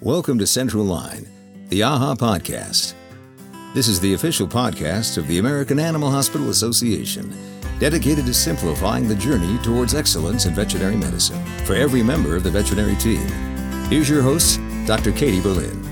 Welcome to Central Line, the AAHA podcast. This is the official podcast of the American Animal Hospital Association, dedicated to simplifying the journey towards excellence in veterinary medicine for every member of the veterinary team. Here's your host, Dr. Katie Berlin.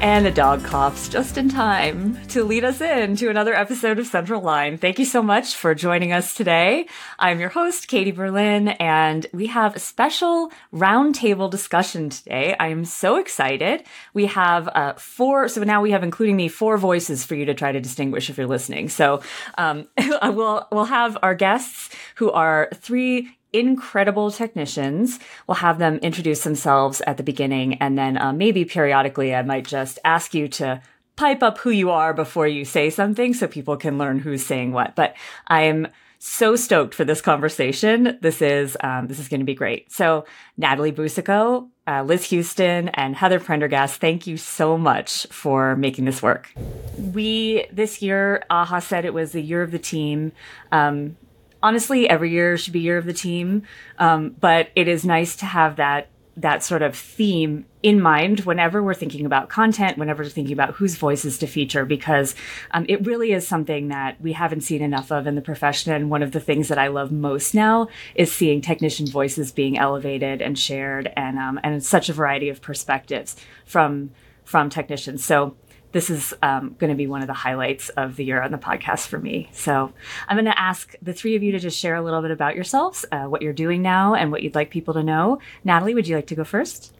And the dog coughs just in time to lead us in to another episode of Central Line. Thank you so much for joining us today. I'm your host, Katie Berlin, and we have a special roundtable discussion today. I am so excited. We have uh, four, so now we have, including me, four voices for you to try to distinguish if you're listening. So um, we'll, we'll have our guests who are three incredible technicians. We'll have them introduce themselves at the beginning, and then uh, maybe periodically I might just ask you to pipe up who you are before you say something so people can learn who's saying what. But I'm so stoked for this conversation. This is um, this is going to be great. So Natalie Boursiquot, uh, Liz Hughston, and Heather Prendergast, thank you so much for making this work. We this year, AAHA said it was the year of the team. Um, honestly, every year should be year of the team. Um, but it is nice to have that that sort of theme in mind whenever we're thinking about content, whenever we're thinking about whose voices to feature, because um, it really is something that we haven't seen enough of in the profession. And one of the things that I love most now is seeing technician voices being elevated and shared, and um, and such a variety of perspectives from from technicians. So this is um, going to be one of the highlights of the year on the podcast for me. So I'm going to ask the three of you to just share a little bit about yourselves, uh, what you're doing now, and what you'd like people to know. Natalie, would you like to go first?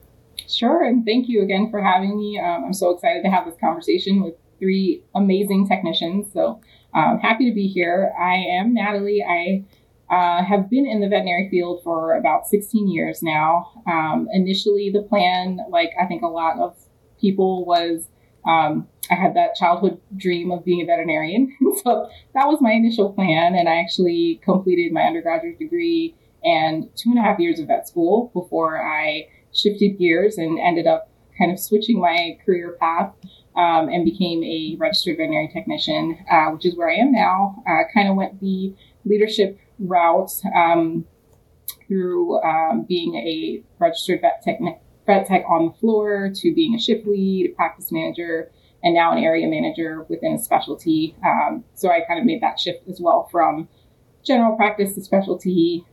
Sure, and thank you again for having me. Um, I'm so excited to have this conversation with three amazing technicians. So um, happy to be here. I am Natalie. I uh, have been in the veterinary field for about 16 years now. Um, initially, the plan, like I think a lot of people, was um, I had that childhood dream of being a veterinarian. so that was my initial plan. And I actually completed my undergraduate degree and two and a half years of vet school before I shifted gears and ended up kind of switching my career path um, and became a registered veterinary technician, uh, which is where I am now. Uh, kind of went the leadership route um, through um, being a registered vet technician vet tech on the floor to being a shift lead, a practice manager, and now an area manager within a specialty. Um, so I kind of made that shift as well from general practice to specialty.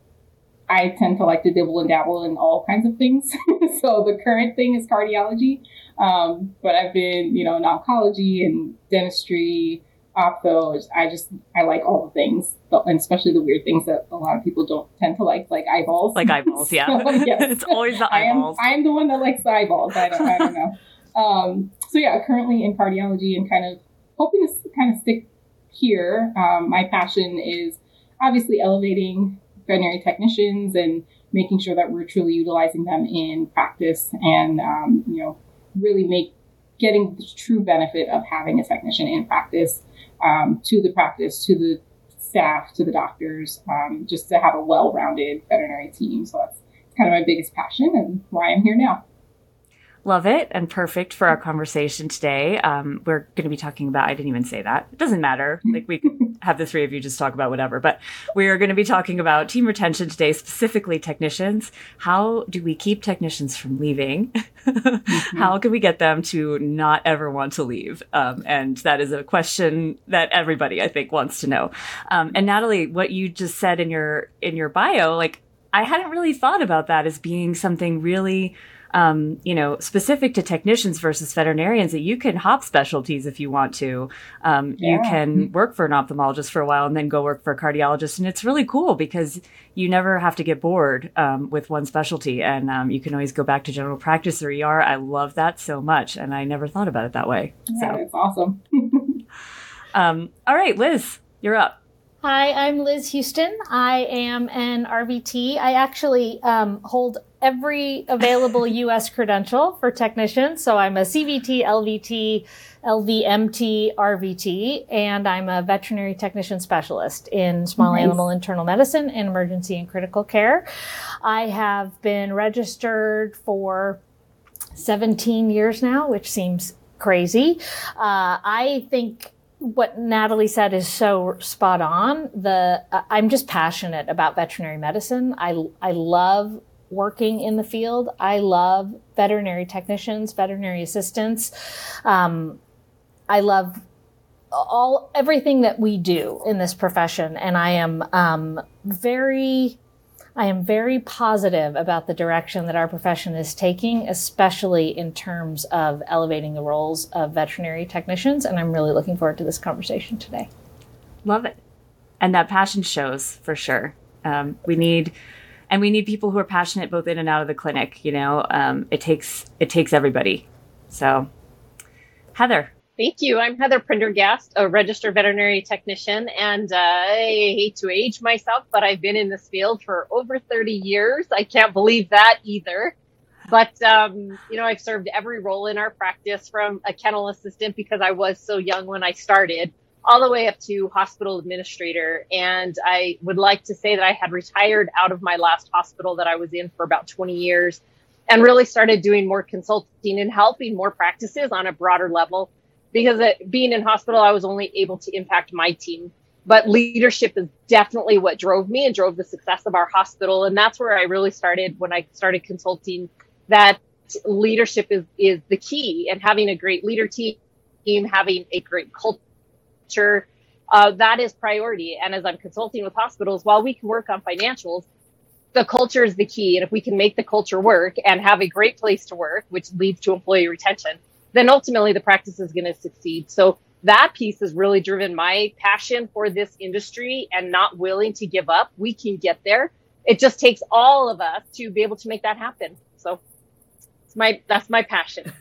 I tend to like to dibble and dabble in all kinds of things. so the current thing is cardiology, um, but I've been, you know, in oncology and dentistry, ophtho. I just I like all the things, and especially the weird things that a lot of people don't tend to like, like eyeballs. Like eyeballs, yeah. so, yes. it's always the eyeballs. I am, I am the one that likes the eyeballs. I don't, I don't know. Um, so yeah, currently in cardiology and kind of hoping to kind of stick here. Um, my passion is obviously elevating veterinary technicians and making sure that we're truly utilizing them in practice and um, you know really make getting the true benefit of having a technician in practice um, to the practice, to the staff, to the doctors, um, just to have a well-rounded veterinary team. So that's kind of my biggest passion and why I'm here now. Love it and perfect for our conversation today. Um, we're going to be talking about, I didn't even say that. It doesn't matter. Like we could have the three of you just talk about whatever, but we are going to be talking about team retention today, specifically technicians. How do we keep technicians from leaving? mm-hmm. How can we get them to not ever want to leave? Um, and that is a question that everybody, I think, wants to know. Um, and Natalie, what you just said in your, in your bio, like I hadn't really thought about that as being something really um, you know, specific to technicians versus veterinarians that you can hop specialties if you want to. Um, yeah. You can work for an ophthalmologist for a while and then go work for a cardiologist. And it's really cool because you never have to get bored um, with one specialty and um, you can always go back to general practice or ER. I love that so much. And I never thought about it that way. Yeah, so. it's awesome. Um, all right, Liz, you're up. Hi, I'm Liz Hughston. I am an RVT. I actually um, hold every available U.S. credential for technicians. So I'm a CVT, LVT, LVMT, RVT, and I'm a veterinary technician specialist in small nice. animal internal medicine and emergency and critical care. I have been registered for 17 years now, which seems crazy. Uh, I think what Natalie said is so spot on. The uh, I'm just passionate about veterinary medicine. I I love working in the field. I love veterinary technicians, veterinary assistants. Um, I love all everything that we do in this profession, and I am um, very. I am very positive about the direction that our profession is taking, especially in terms of elevating the roles of veterinary technicians. And I'm really looking forward to this conversation today. Love it. And that passion shows for sure. Um, we need and we need people who are passionate both in and out of the clinic you know um, it takes it takes everybody so heather Thank you. I'm Heather Prendergast, a registered veterinary technician, and uh, I hate to age myself, but I've been in this field for over 30 years. I can't believe that either. But, um, you know, I've served every role in our practice from a kennel assistant because I was so young when I started all the way up to hospital administrator. And I would like to say that I had retired out of my last hospital that I was in for about 20 years and really started doing more consulting and helping more practices on a broader level. Because it, being in hospital, I was only able to impact my team. But leadership is definitely what drove me and drove the success of our hospital. And that's where I really started when I started consulting that leadership is, is the key and having a great leader team, having a great culture uh, that is priority. And as I'm consulting with hospitals, while we can work on financials, the culture is the key. And if we can make the culture work and have a great place to work, which leads to employee retention, then ultimately the practice is going to succeed. So that piece has really driven my passion for this industry and not willing to give up. We can get there. It just takes all of us to be able to make that happen. So it's my, that's my passion.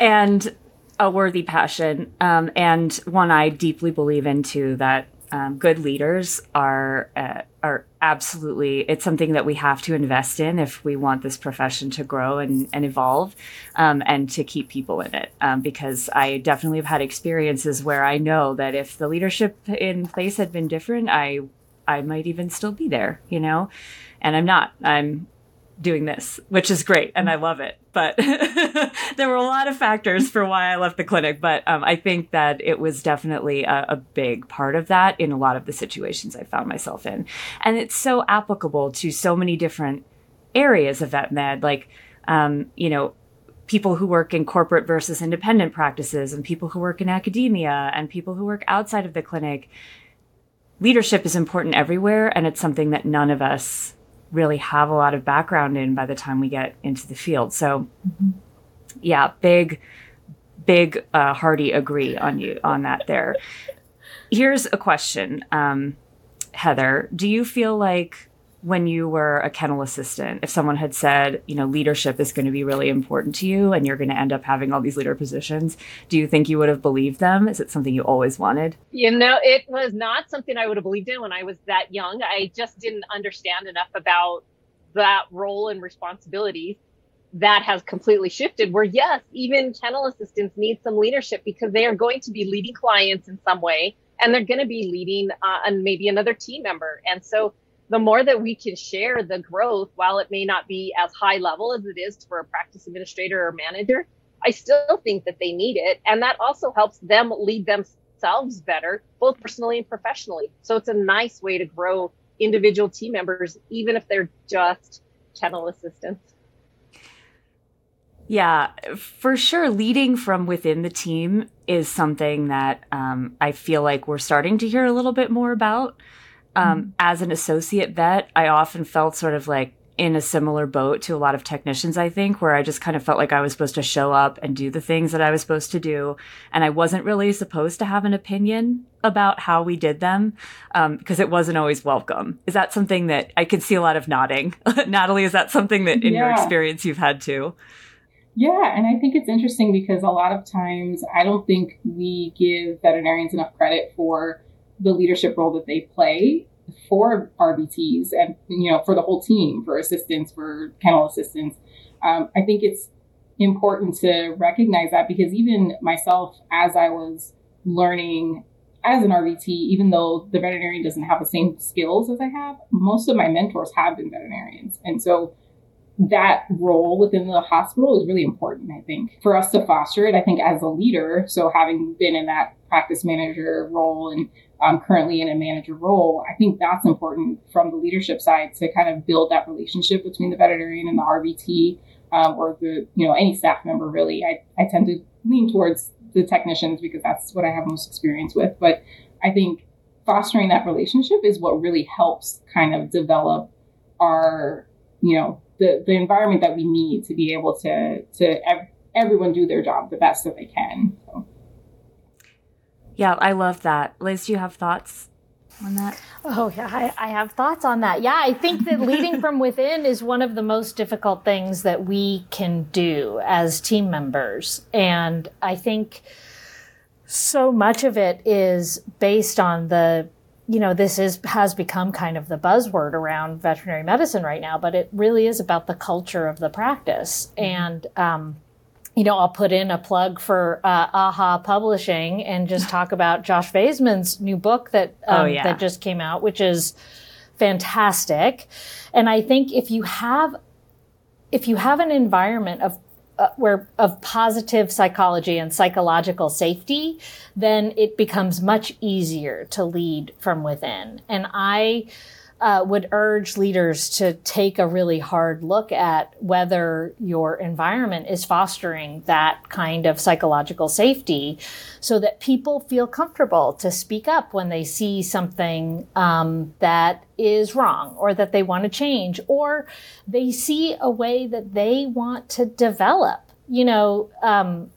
And a worthy passion um, and one I deeply believe into that um, good leaders are uh, are absolutely it's something that we have to invest in if we want this profession to grow and, and evolve um, and to keep people in it. Um, because I definitely have had experiences where I know that if the leadership in place had been different I I might even still be there you know? And I'm not. I'm doing this, which is great and I love it. But there were a lot of factors for why I left the clinic. But um, I think that it was definitely a, a, big part of that in a lot of the situations I found myself in. And it's so applicable to so many different areas of vet med, like, um, you know, people who work in corporate versus independent practices and people who work in academia and people who work outside of the clinic. Leadership is important everywhere, and it's something that none of us really have a lot of background in by the time we get into the field. So, mm-hmm. yeah, big, big, uh, hearty agree on you on that there. Here's a question, um, Heather. Do you feel like when you were a kennel assistant, if someone had said, you know, leadership is going to be really important to you and you're going to end up having all these leader positions, do you think you would have believed them? Is it something you always wanted? You know, it was not something I would have believed in when I was that young. I just didn't understand enough about that role and responsibilities. That has completely shifted where yes, even kennel assistants need some leadership because they are going to be leading clients in some way and they're going to be leading uh, and maybe another team member. And so the more that we can share the growth, while it may not be as high level as it is for a practice administrator or manager, I still think that they need it. And that also helps them lead themselves better, both personally and professionally. So it's a nice way to grow individual team members, even if they're just kennel assistants. Yeah, for sure. Leading from within the team is something that um, I feel like we're starting to hear a little bit more about. Um, mm-hmm. As an associate vet, I often felt sort of like in a similar boat to a lot of technicians, I think, where I just kind of felt like I was supposed to show up and do the things that I was supposed to do. And I wasn't really supposed to have an opinion about how we did them because um, it wasn't always welcome. Is that something that I could see a lot of nodding? Natalie, is that something that in yeah. your experience you've had too? Yeah, and I think it's interesting because a lot of times I don't think we give veterinarians enough credit for the leadership role that they play for RVTs and you know for the whole team, for assistants, for kennel assistants. Um, I think it's important to recognize that because even myself, as I was learning as an RVT, even though the veterinarian doesn't have the same skills as I have, most of my mentors have been veterinarians, and so that role within the hospital is really important, I think, for us to foster it. I think as a leader, so having been in that practice manager role and um, currently in a manager role, I think that's important from the leadership side to kind of build that relationship between the veterinarian and the RVT um, or the, you know, any staff member really. I, I tend to lean towards the technicians because that's what I have most experience with. But I think fostering that relationship is what really helps kind of develop our, you know, the, the environment that we need to be able to, to ev- everyone do their job the best that they can. So. Yeah, I love that. Liz, do you have thoughts on that? Oh, yeah, I, I, have thoughts on that. Yeah, I think that leading from within is one of the most difficult things that we can do as team members. And I think so much of it is based on the you know this is has become kind of the buzzword around veterinary medicine right now but it really is about the culture of the practice mm-hmm. and um, you know, I'll put in a plug for uh, AAHA Publishing and just talk about Josh Vaisman's new book that oh, um, oh, yeah. that just came out, which is fantastic. And I think if you have if you have an environment of uh, where of positive psychology and psychological safety, then it becomes much easier to lead from within. And I uh, would urge leaders to take a really hard look at whether your environment is fostering that kind of psychological safety so that people feel comfortable to speak up when they see something um, that is wrong or that they want to change or they see a way that they want to develop. You know, um,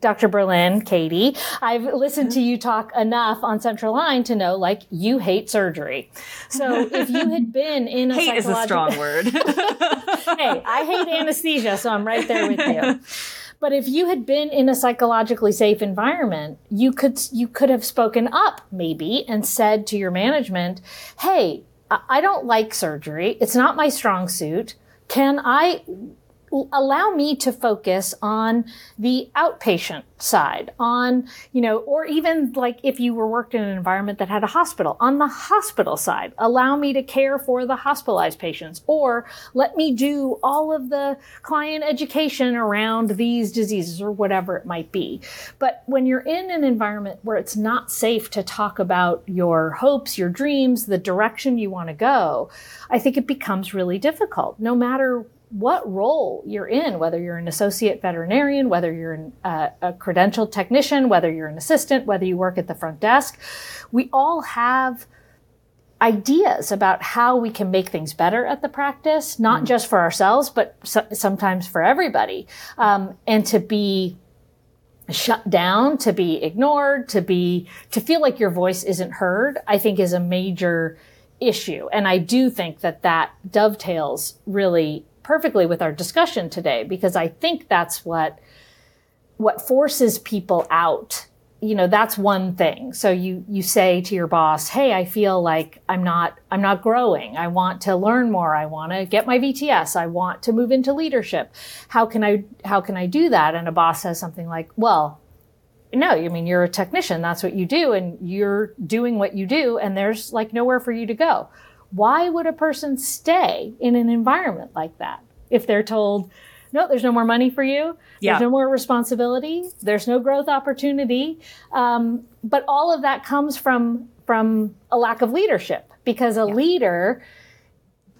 Dr. Berlin, Katie, I've listened to you talk enough on Central Line to know like you hate surgery. So if you had been in a hate is a strong word. hey, I hate anesthesia, so I'm right there with you. But if you had been in a psychologically safe environment, you could you could have spoken up maybe and said to your management, "Hey, I don't like surgery. It's not my strong suit. Can I allow me to focus on the outpatient side on, you know, or even like if you were worked in an environment that had a hospital on the hospital side, allow me to care for the hospitalized patients or let me do all of the client education around these diseases or whatever it might be. But when you're in an environment where it's not safe to talk about your hopes, your dreams, the direction you want to go, I think it becomes really difficult no matter what role you're in, whether you're an associate veterinarian, whether you're an, uh, a credentialed technician, whether you're an assistant, whether you work at the front desk. We all have ideas about how we can make things better at the practice, not mm just for ourselves, but so- sometimes for everybody. Um, and to be shut down, to be ignored, to be, to feel like your voice isn't heard, I think is a major issue. And I do think that that dovetails really perfectly with our discussion today because I think that's what what forces people out. You know, that's one thing. So you you say to your boss, "Hey, I feel like I'm not I'm not growing. I want to learn more. I want to get my VTS. I want to move into leadership. How can I how can I do that?" And a boss says something like, "Well, no, I mean, you're a technician. That's what you do. And you're doing what you do. And there's like nowhere for you to go why would a person stay in an environment like that if they're told, no, there's no more money for you. Yeah. There's no more responsibility. There's no growth opportunity. Um, but all of that comes from from a lack of leadership because a yeah. leader,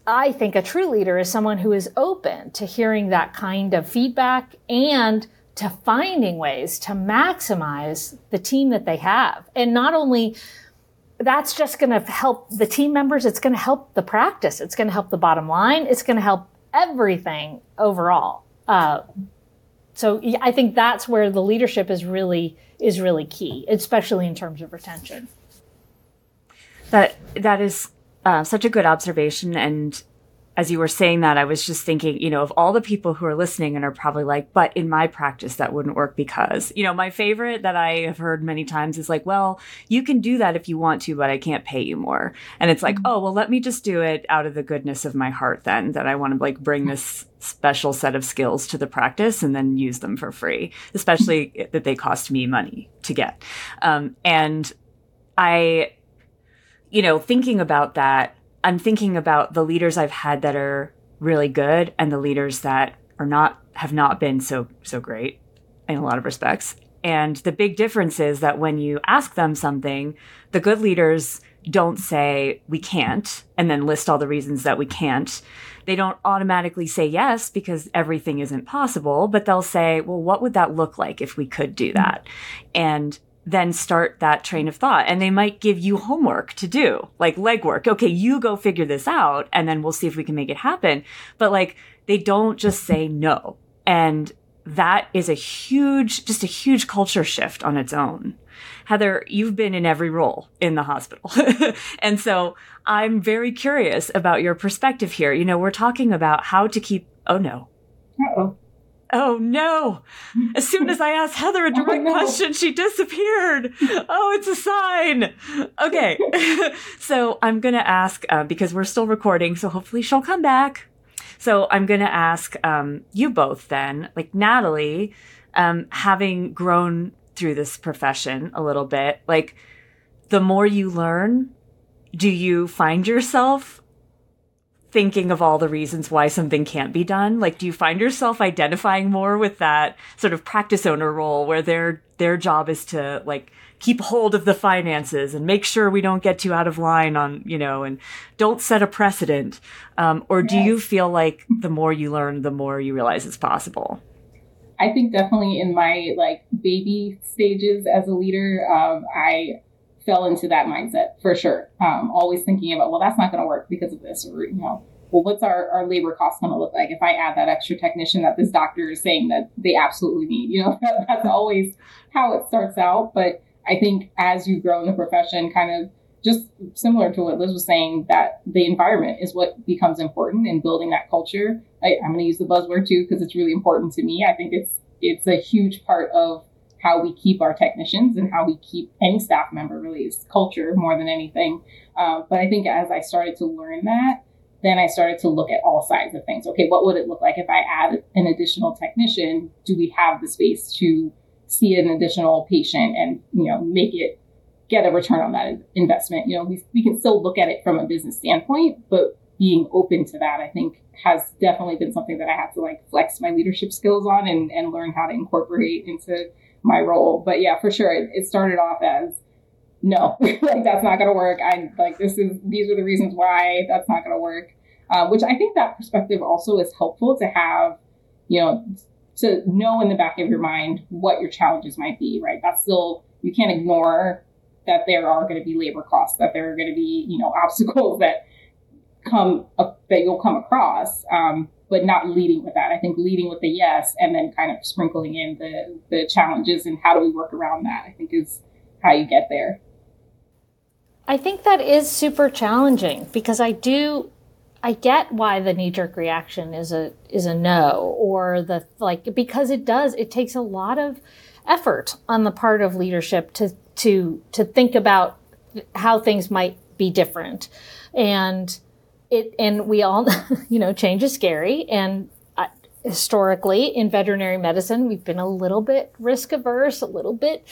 I think a true leader is someone who is open to hearing that kind of feedback and to finding ways to maximize the team that they have. And not only that's just going to help the team members. It's going to help the practice. It's going to help the bottom line. It's going to help everything overall. Uh, so I think that's where the leadership is really is really key, especially in terms of retention. That that is uh, such a good observation, and as you were saying that, I was just thinking, you know, of all the people who are listening and are probably like, but in my practice, that wouldn't work because, you know, my favorite that I have heard many times is like, well, you can do that if you want to, but I can't pay you more. And it's like, mm-hmm. oh, well, let me just do it out of the goodness of my heart then, that I want to like bring this special set of skills to the practice and then use them for free, especially that they cost me money to get. Um, and I, you know, thinking about that, I'm thinking about the leaders I've had that are really good and the leaders that are not have not been so so great in a lot of respects. And the big difference is that when you ask them something, the good leaders don't say we can't and then list all the reasons that we can't. They don't automatically say yes because everything isn't possible, but they'll say, well, what would that look like if we could do that? And then start that train of thought. And they might give you homework to do, like legwork. Okay, you go figure this out and then we'll see if we can make it happen. But like, they don't just say no. And that is a huge, just a huge culture shift on its own. Heather, you've been in every role in the hospital. and so I'm very curious about your perspective here. You know, we're talking about how to keep, oh no. Uh-oh. Oh no. As soon as I asked Heather a direct oh, no. question, she disappeared. Oh, it's a sign. Okay. so I'm going to ask, uh, because we're still recording, so hopefully she'll come back. So I'm going to ask um, you both then, like Natalie, um, having grown through this profession a little bit, like the more you learn, do you find yourself thinking of all the reasons why something can't be done? Like, do you find yourself identifying more with that sort of practice owner role where their their job is to like keep hold of the finances and make sure we don't get too out of line on you know and don't set a precedent? Um, or do yes. you feel like the more you learn, the more you realize it's possible? I think definitely in my like baby stages as a leader, um, I fell into that mindset for sure. Um, always thinking about, well, that's not going to work because of this, or you know, well, what's our, our labor cost going to look like if I add that extra technician that this doctor is saying that they absolutely need? You know, that's always how it starts out. But I think as you grow in the profession, kind of just similar to what Liz was saying, that the environment is what becomes important in building that culture. I, I'm going to use the buzzword too because it's really important to me. I think it's it's a huge part of how we keep our technicians and how we keep any staff member really is culture more than anything. Uh, but I think as I started to learn that, then I started to look at all sides of things. Okay, what would it look like if I add an additional technician? Do we have the space to see an additional patient and you know make it get a return on that investment? You know, we we can still look at it from a business standpoint, but being open to that, I think, has definitely been something that I have to like flex my leadership skills on and, and learn how to incorporate into my role. But yeah, for sure, it, it started off as no, like that's not going to work. I like this is these are the reasons why that's not going to work. Uh, which I think that perspective also is helpful to have, you know, to know in the back of your mind what your challenges might be. Right, that's still you can't ignore that there are going to be labor costs, that there are going to be you know obstacles that come that you'll come across. Um, but not leading with that. I think leading with the yes and then kind of sprinkling in the, the challenges and how do we work around that, I think is how you get there. I think that is super challenging because I do I get why the knee jerk reaction is a is a no or the like because it does it takes a lot of effort on the part of leadership to to to think about how things might be different and it and we all you know change is scary. And uh, historically in veterinary medicine we've been a little bit risk averse a little bit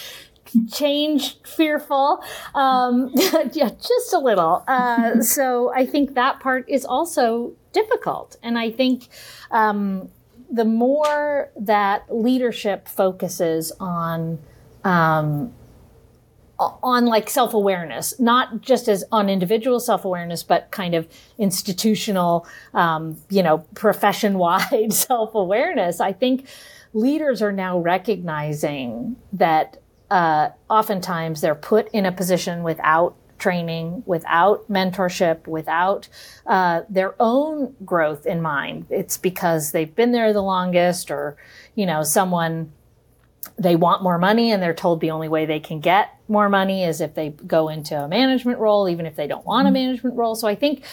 change fearful um, yeah just a little. Uh, so i think that part is also difficult. And i think um, the more that leadership focuses on um, on like self awareness, not just as on individual self awareness, but kind of institutional, um, you know, profession wide self awareness. I think leaders are now recognizing that uh, oftentimes they're put in a position without training, without mentorship, without uh, their own growth in mind. It's because they've been there the longest, or you know, someone they want more money and they're told the only way they can get more money is if they go into a management role, even if they don't want a mm-hmm. management role. So I think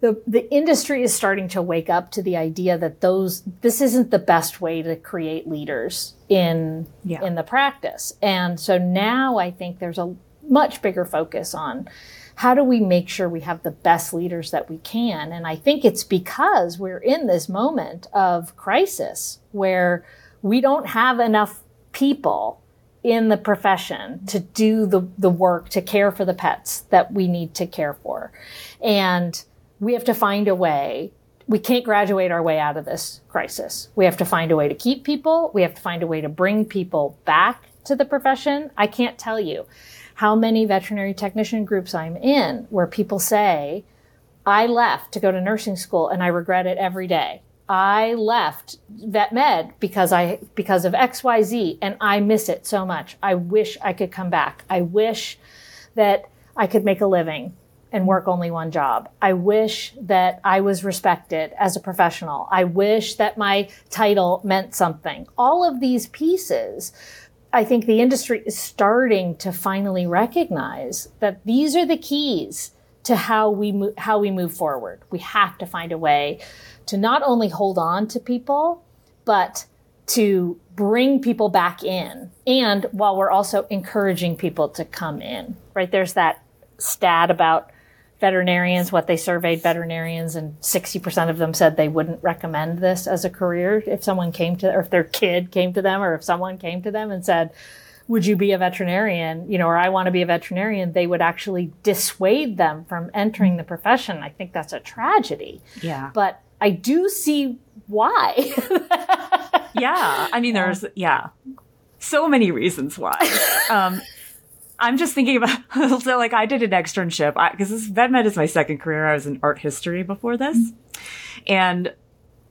the, the industry is starting to wake up to the idea that those, this isn't the best way to create leaders in, yeah. in the practice. And so now I think there's a much bigger focus on how do we make sure we have the best leaders that we can? And I think it's because we're in this moment of crisis where we don't have enough people in the profession to do the, the work to care for the pets that we need to care for. And we have to find a way we can't graduate our way out of this crisis. We have to find a way to keep people. We have to find a way to bring people back to the profession. I can't tell you how many veterinary technician groups I'm in where people say, I left to go to nursing school and I regret it every day. I left vet med because I because of XYZ and I miss it so much. I wish I could come back. I wish that I could make a living and work only one job. I wish that I was respected as a professional. I wish that my title meant something. All of these pieces, I think the industry is starting to finally recognize that these are the keys to how we move, how we move forward. We have to find a way to not only hold on to people, but to bring people back in. And while we're also encouraging people to come in, right? There's that stat about veterinarians, what they surveyed veterinarians, and 60% of them said they wouldn't recommend this as a career if someone came to, or if their kid came to them, or if someone came to them and said, would you be a veterinarian? You know, or I want to be a veterinarian, they would actually dissuade them from entering the profession. I think that's a tragedy. Yeah. But I do see why. yeah. I mean, there's, yeah, so many reasons why. Um, I'm just thinking about so like I did an externship because this vet med is my second career. I was in art history before this, and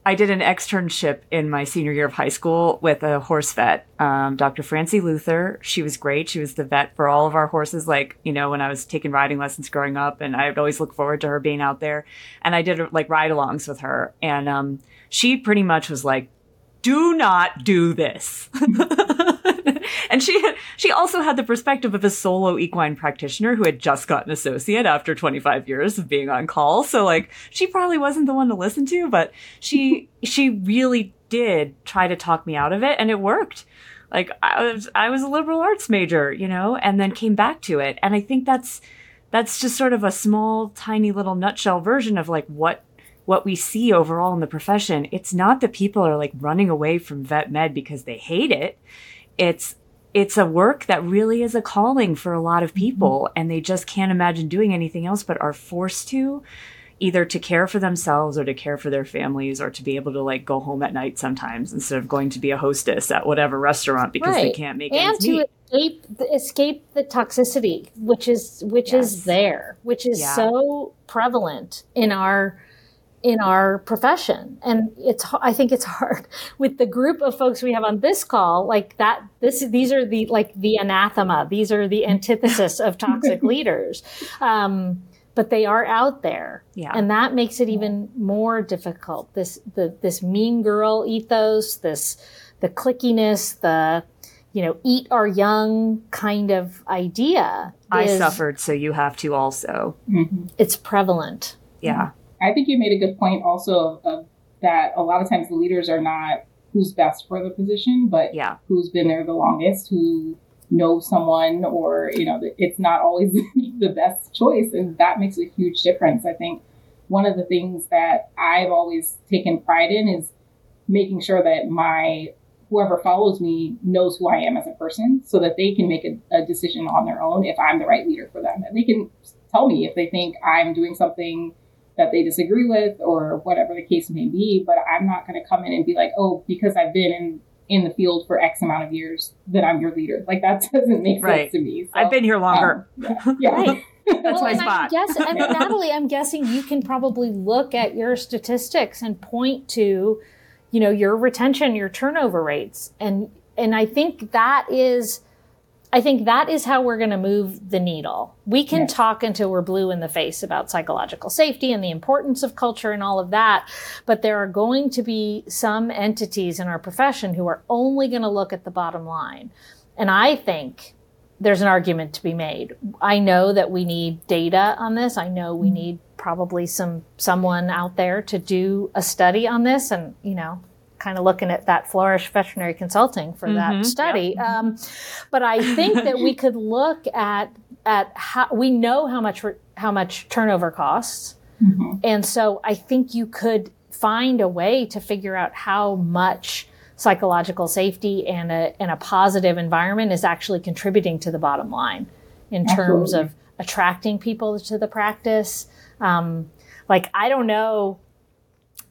I did an externship in my senior year of high school with a horse vet, um, Dr. Francie Luther. She was great. She was the vet for all of our horses. Like you know, when I was taking riding lessons growing up, and I would always look forward to her being out there. And I did like ride-alongs with her, and um, she pretty much was like, "Do not do this." and she she also had the perspective of a solo equine practitioner who had just gotten associate after 25 years of being on call. So like she probably wasn't the one to listen to, but she she really did try to talk me out of it and it worked. Like I was I was a liberal arts major, you know, and then came back to it. And I think that's that's just sort of a small tiny little nutshell version of like what what we see overall in the profession. It's not that people are like running away from vet med because they hate it. It's it's a work that really is a calling for a lot of mm-hmm. people and they just can't imagine doing anything else but are forced to either to care for themselves or to care for their families or to be able to like go home at night sometimes instead of going to be a hostess at whatever restaurant because right. they can't make it. and to meet. escape escape the toxicity which is which yes. is there which is yeah. so prevalent in our in our profession. And it's i think it's hard. With the group of folks we have on this call like that this these are the like the anathema. These are the antithesis of toxic leaders. Um, but they are out there. Yeah. And that makes it even more difficult. This the this mean girl ethos this the clickiness the you know eat our young kind of idea i suffered so you have to also. Mm-hmm. it's prevalent. Yeah I think you made a good point also of, of that a lot of times the leaders are not who's best for the position, but yeah. who's been there the longest, who knows someone, or you know, it's not always the best choice, and that makes a huge difference. I think one of the things that I've always taken pride in is making sure that my whoever follows me knows who I am as a person, so that they can make a, a decision on their own if I'm the right leader for them, and they can tell me if they think I'm doing something that they disagree with or whatever the case may be. But I'm not going to come in and be like, oh, because I've been in in the field for X amount of years, that I'm your leader. Like that doesn't make right. sense to me. So, I've been here longer. Um, yeah. yeah. Right. That's well, my spot. I guess, I mean, Natalie, I'm guessing you can probably look at your statistics and point to, you know, your retention, your turnover rates, and and I think that is I think that is how we're going to move the needle. We can yes. talk until we're blue in the face about psychological safety and the importance of culture and all of that. But there are going to be some entities in our profession who are only going to look at the bottom line. And I think there's an argument to be made. I know that we need data on this. I know we mm-hmm. need probably some someone out there to do a study on this and, you know, kind of looking at that Flourish Veterinary Consulting for mm-hmm, that study. Yep. Um, but I think that we could look at at how we know how much how much turnover costs, mm-hmm. and so I think you could find a way to figure out how much psychological safety and a and a positive environment is actually contributing to the bottom line in Absolutely. terms of attracting people to the practice. Um, like I don't know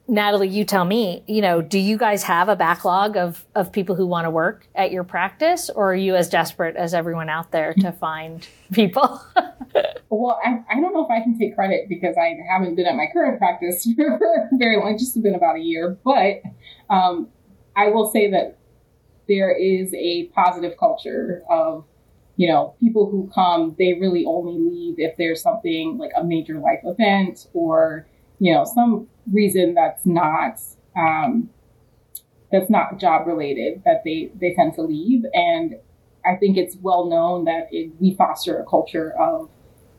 Natalie, you tell me, you know, do you guys have a backlog of, of people who want to work at your practice or are you as desperate as everyone out there to find people? well, I, I don't know if I can take credit because I haven't been at my current practice for very long, just been about a year. But um, I will say that there is a positive culture of, you know, people who come, they really only leave if there's something like a major life event or, you know, some reason that's not um, that's not job related that they they tend to leave. And i think it's well known that it, we foster a culture of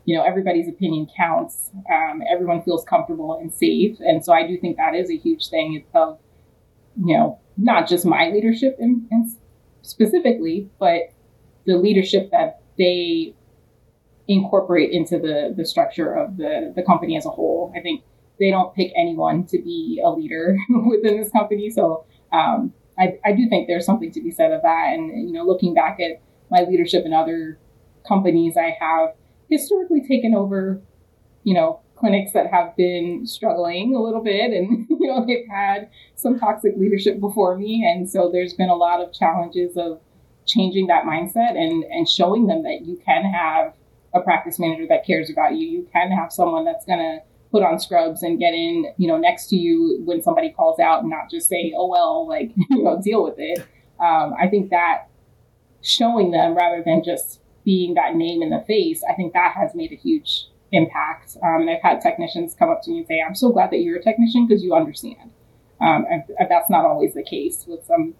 you know everybody's opinion counts um, everyone feels comfortable and safe. And so i do think that is a huge thing It's of you know not just my leadership in, in specifically but the leadership that they incorporate into the the structure of the the company as a whole. I think they don't pick anyone to be a leader within this company. So um, I, I do think there's something to be said of that. And, you know, looking back at my leadership in other companies, I have historically taken over, you know, clinics that have been struggling a little bit and, you know, they've had some toxic leadership before me. And so there's been a lot of challenges of changing that mindset and, and showing them that you can have a practice manager that cares about you. You can have someone that's going to put on scrubs and get in, you know, next to you when somebody calls out and not just say, oh, well, like, you know, deal with it. Um, I think that showing them rather than just being that name in the face, I think that has made a huge impact. Um, and I've had technicians come up to me and say, I'm so glad that you're a technician because you understand. Um, and, and, that's not always the case with some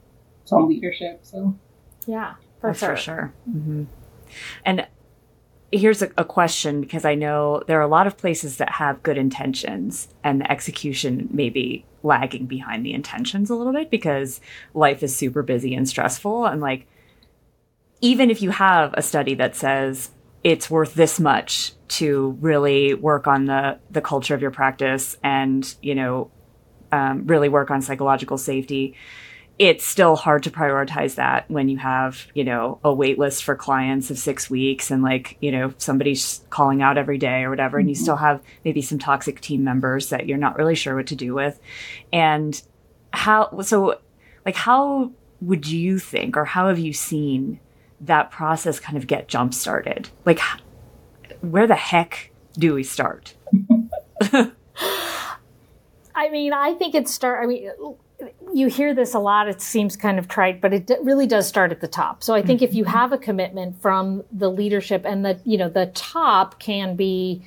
some leadership. So, yeah, for that's sure. For sure. Mm-hmm. And here's a, a, question because I know there are a lot of places that have good intentions and the execution may be lagging behind the intentions a little bit because life is super busy and stressful. And like, even if you have a study that says it's worth this much to really work on the, the culture of your practice and, you know, um, really work on psychological safety, it's still hard to prioritize that when you have, you know, a wait list for clients of six weeks and like, you know, somebody's calling out every day or whatever, and you mm-hmm. still have maybe some toxic team members that you're not really sure what to do with. And how, so like, how would you think or how have you seen that process kind of get jump started? Like, where the heck do we start? I mean, I think it start. I mean, you hear this a lot. It seems kind of trite, but it really does start at the top. So I think if you mm-hmm. have a commitment from the leadership and the, you know, the top can be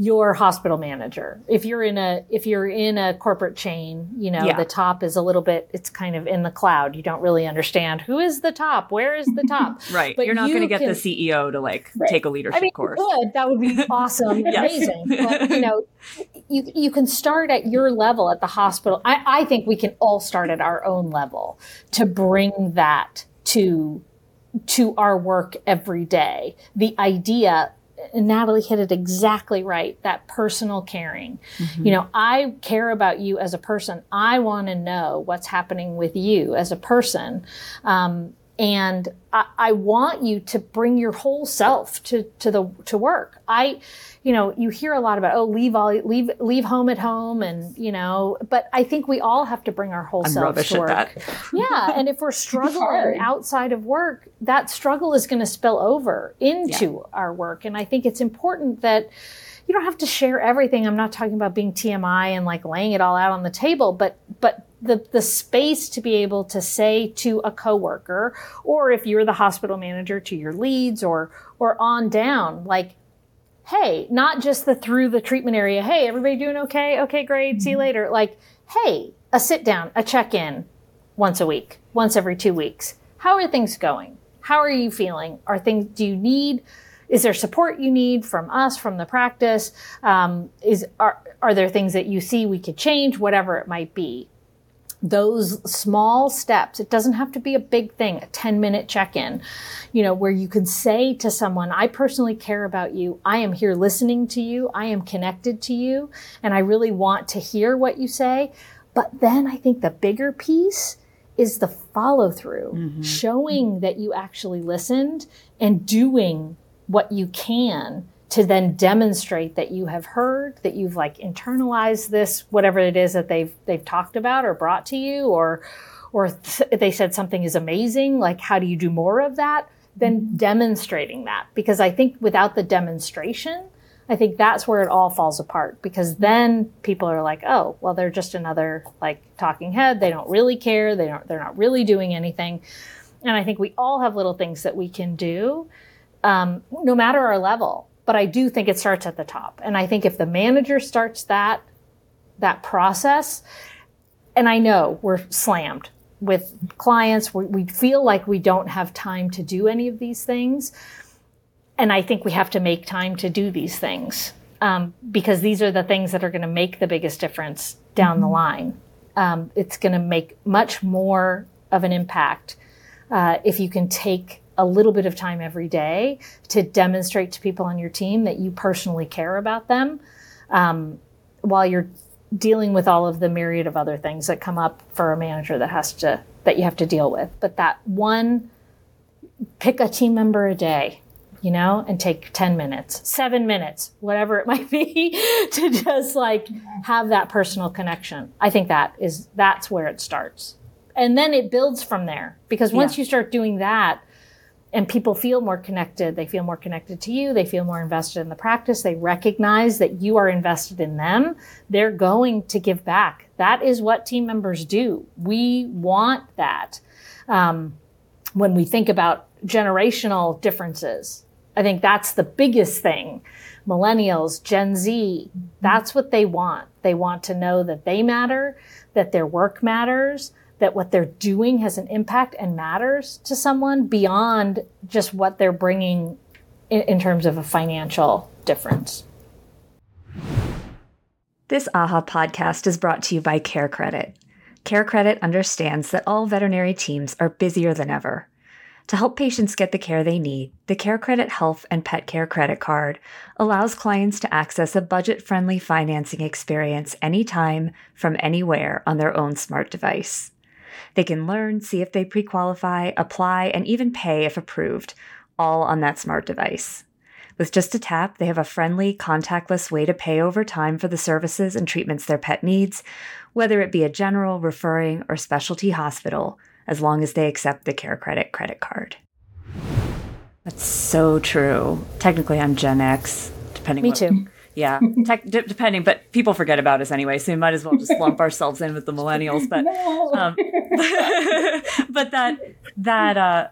your hospital manager. If you're in a if you're in a corporate chain, you know, yeah. the top is a little bit it's kind of in the cloud. You don't really understand who is the top, where is the top. right. But you're not you going to get can, the CEO to like right. take a leadership I mean, course. Good. That would be awesome. Amazing. But, you know, you you can start at your level at the hospital. I, I think we can all start at our own level to bring that to to our work every day. The idea Natalie hit it exactly right. That personal caring. Mm-hmm. You know, I care about you as a person. I want to know what's happening with you as a person. Um, and I, I, want you to bring your whole self to, to the, to work. I, you know, you hear a lot about, oh, leave all, leave, leave home at home. And, you know, but I think we all have to bring our whole I'm selves to work. yeah. And if we're struggling outside of work, that struggle is going to spill over into yeah. our work. And I think it's important that, you don't have to share everything. I'm not talking about being TMI and like laying it all out on the table, but but the the space to be able to say to a coworker or if you're the hospital manager to your leads or or on down like hey, not just the through the treatment area, hey, everybody doing okay? Okay, great. See you mm-hmm. later. Like, hey, a sit down, a check in once a week, once every 2 weeks. How are things going? How are you feeling? Are things do you need is there support you need from us, from the practice? Um, is are are there things that you see we could change? Whatever it might be. Those small steps, it doesn't have to be a big thing, a 10 minute check in, you know, where you can say to someone, I personally care about you. I am here listening to you. I am connected to you. And I really want to hear what you say. But then I think the bigger piece is the follow through, mm-hmm. showing that you actually listened and doing what you can to then demonstrate that you have heard, that you've like internalized this, whatever it is that they've they've talked about or brought to you, or or th- they said something is amazing. Like, how do you do more of that? Then mm-hmm. demonstrating that, because I think without the demonstration, I think that's where it all falls apart. Because then people are like, oh, well, they're just another like talking head. They don't really care. They don't. They're not really doing anything. And I think we all have little things that we can do, um, no matter our level but I do think it starts at the top. And I think if the manager starts that, that process, and I know we're slammed with clients, we, we feel like we don't have time to do any of these things. And I think we have to make time to do these things um, because these are the things that are going to make the biggest difference down mm-hmm. the line. Um, it's going to make much more of an impact uh, if you can take a little bit of time every day to demonstrate to people on your team that you personally care about them um, while you're dealing with all of the myriad of other things that come up for a manager that has to that you have to deal with. But that one pick a team member a day you know and take 10 minutes 7 minutes whatever it might be to just like have that personal connection. I think that is that's where it starts. And then it builds from there. Because once yeah. you start doing that and people feel more connected. They feel more connected to you. They feel more invested in the practice. They recognize that you are invested in them. They're going to give back. That is what team members do. We want that. Um, when we think about generational differences, I think that's the biggest thing. Millennials, Gen Z, that's what they want. They want to know that they matter, that their work matters, that what they're doing has an impact and matters to someone beyond just what they're bringing in, in terms of a financial difference. This AAHA podcast is brought to you by CareCredit. Care Credit understands that all veterinary teams are busier than ever. To help patients get the care they need, the CareCredit Health and Pet Care Credit Card allows clients to access a budget friendly financing experience anytime, from anywhere on their own smart device. They can learn, see if they pre qualify, apply, and even pay if approved, all on that smart device. With just a tap, they have a friendly, contactless way to pay over time for the services and treatments their pet needs, whether it be a general, referring, or specialty hospital, as long as they accept the CareCredit credit card. That's so true. Technically, I'm Gen X, depending. On. Me what, too. Yeah, tech, d- depending, but people forget about us anyway, so we might as well just lump ourselves in with the millennials. But, no. um, but that that uh,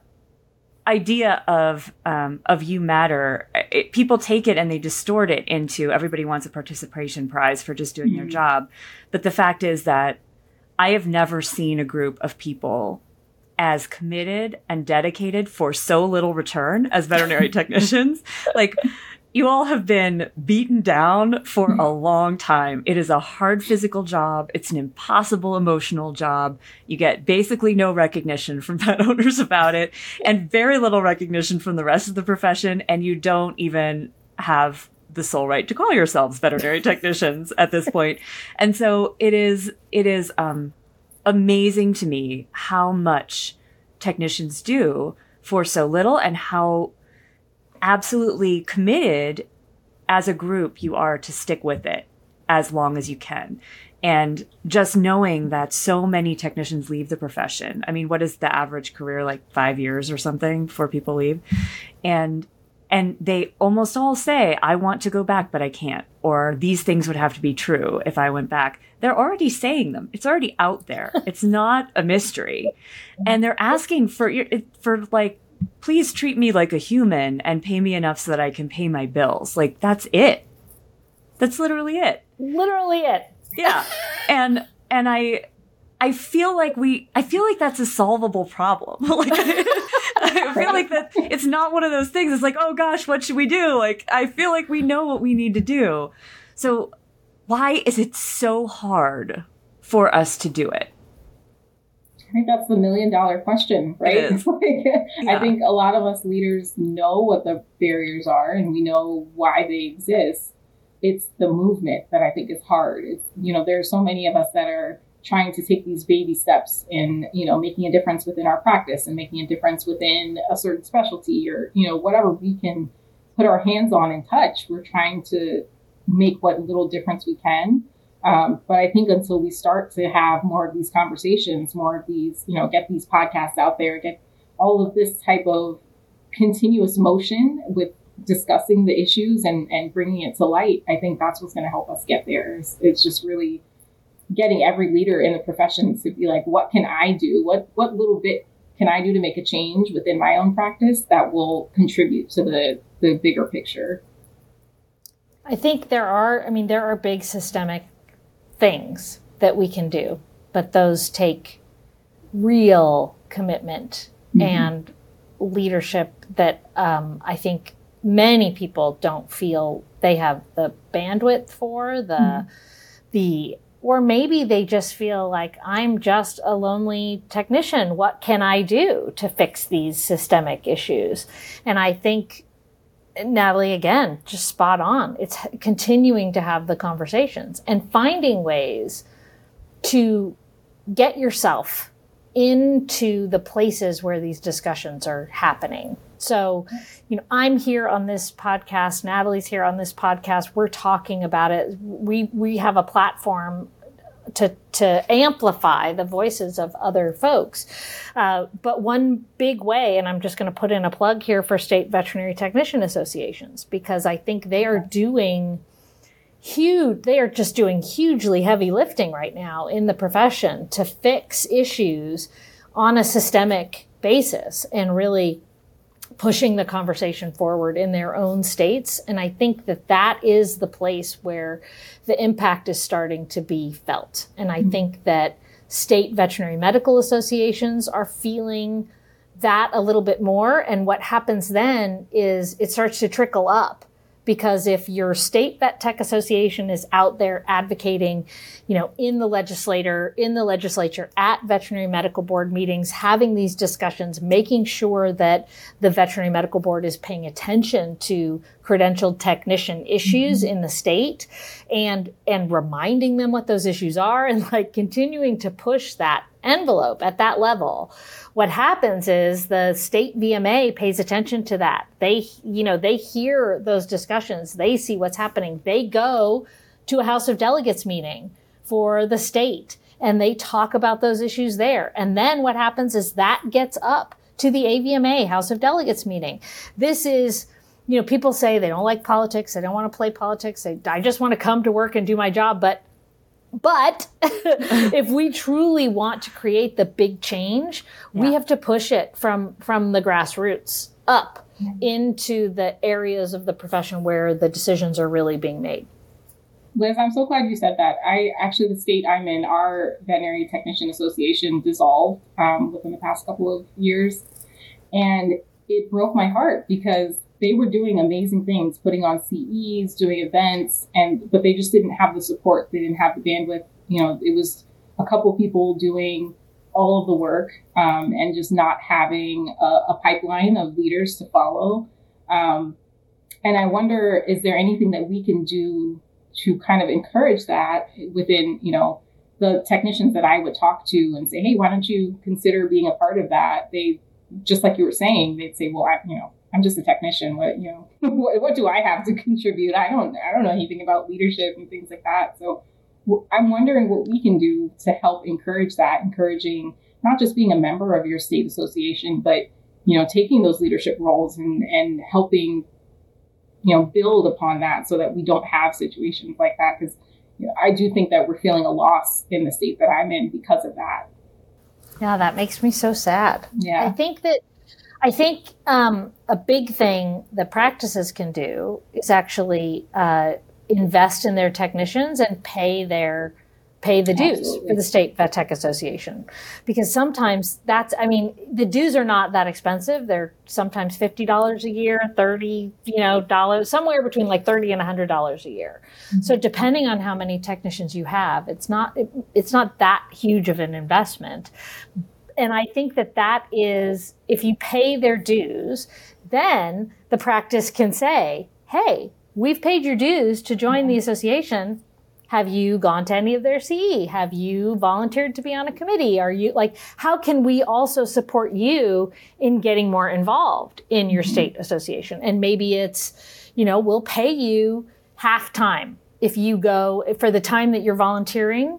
idea of um, of you matter, it, people take it and they distort it into everybody wants a participation prize for just doing mm-hmm. their job. But the fact is that I have never seen a group of people as committed and dedicated for so little return as veterinary technicians. Like you all have been beaten down for a long time. It is a hard physical job. It's an impossible emotional job. You get basically no recognition from pet owners about it and very little recognition from the rest of the profession. And you don't even have the sole right to call yourselves veterinary technicians at this point. And so it is, it is, um, amazing to me how much technicians do for so little and how absolutely committed as a group you are to stick with it as long as you can. And just knowing that so many technicians leave the profession. I mean, what is the average career like 5 years or something before people leave? And and they almost all say, I want to go back, but I can't. Or these things would have to be true if I went back. They're already saying them. It's already out there. It's not a mystery. And they're asking for, for like please treat me like a human and pay me enough so that I can pay my bills. Like that's it. That's literally it. Literally it. Yeah. and and I I feel like we I feel like that's a solvable problem. like I feel like that it's not one of those things. It's like, "Oh gosh, what should we do?" Like I feel like we know what we need to do. So why is it so hard for us to do it? I think that's the million dollar question, right? like, yeah. I think a lot of us leaders know what the barriers are and we know why they exist. It's the movement that I think is hard. It's, you know, there are so many of us that are trying to take these baby steps in, you know, making a difference within our practice and making a difference within a certain specialty or, you know, whatever we can put our hands on and touch. We're trying to make what little difference we can. Um, but I think until we start to have more of these conversations, more of these, you know, get these podcasts out there, get all of this type of continuous motion with discussing the issues and, and bringing it to light, I think that's what's going to help us get there. It's, it's just really getting every leader in the profession to be like, what can I do? What what little bit can I do to make a change within my own practice that will contribute to the the bigger picture? I think there are, I mean, there are big systemic things that we can do, but those take real commitment mm-hmm. and leadership that um, I think many people don't feel they have the bandwidth for the mm-hmm. the or maybe they just feel like I'm just a lonely technician. What can I do to fix these systemic issues? And I think Natalie, again, just spot on. It's continuing to have the conversations and finding ways to get yourself into the places where these discussions are happening. So, you know, I'm here on this podcast, Natalie's here on this podcast. We're talking about it. We we have a platform to to amplify the voices of other folks. Uh, but one big way, and I'm just going to put in a plug here for state veterinary technician associations because I think they are doing huge. They are just doing hugely heavy lifting right now in the profession to fix issues on a systemic basis and really pushing the conversation forward in their own states. And I think that that is the place where the impact is starting to be felt. And I mm-hmm. think that state veterinary medical associations are feeling that a little bit more. And what happens then is it starts to trickle up because if your state vet tech association is out there advocating you know in the legislator in the legislature at veterinary medical board meetings having these discussions making sure that the veterinary medical board is paying attention to credentialed technician issues mm-hmm. in the state and and reminding them what those issues are and like continuing to push that envelope at that level what happens is the state VMA pays attention to that. They, you know, they hear those discussions. They see what's happening. They go to a House of Delegates meeting for the state and they talk about those issues there. And then what happens is that gets up to the AVMA House of Delegates meeting. This is, you know, people say they don't like politics. They don't want to play politics. They, I just want to come to work and do my job. But but if we truly want to create the big change, yeah. we have to push it from from the grassroots up into the areas of the profession where the decisions are really being made. Liz, I'm so glad you said that. I actually, the state I'm in, our veterinary technician association dissolved um, within the past couple of years, and it broke my heart because they were doing amazing things, putting on CEs, doing events, and but they just didn't have the support. They didn't have the bandwidth. You know, it was a couple people doing all of the work um, and just not having a, a, pipeline of leaders to follow. Um, and I wonder, is there anything that we can do to kind of encourage that within, you know, the technicians that I would talk to and say, hey, why don't you consider being a part of that? They, just like you were saying, they'd say, well, I, you know, I'm just a technician. What you know, what, what, do I have to contribute? I don't I don't know anything about leadership and things like that. So I'm wondering what we can do to help encourage that, encouraging not just being a member of your state association, but you know, taking those leadership roles and and helping you know build upon that so that we don't have situations like that because you know, I do think that we're feeling a loss in the state that I'm in because of that. Yeah, that makes me so sad. Yeah. I think that I think um, a big thing that practices can do is actually uh, invest in their technicians and pay their pay the dues Absolutely. for the state vet tech association because sometimes that's i mean the dues are not that expensive they're sometimes $50 a year 30 you know dollars somewhere between like 30 and $100 a year mm-hmm. so depending on how many technicians you have it's not it, it's not that huge of an investment and I think that that is, if you pay their dues, then the practice can say, hey, we've paid your dues to join the association. Have you gone to any of their CE? Have you volunteered to be on a committee? Are you like, how can we also support you in getting more involved in your mm-hmm. state association? And maybe it's, you know, we'll pay you half time if you go for the time that you're volunteering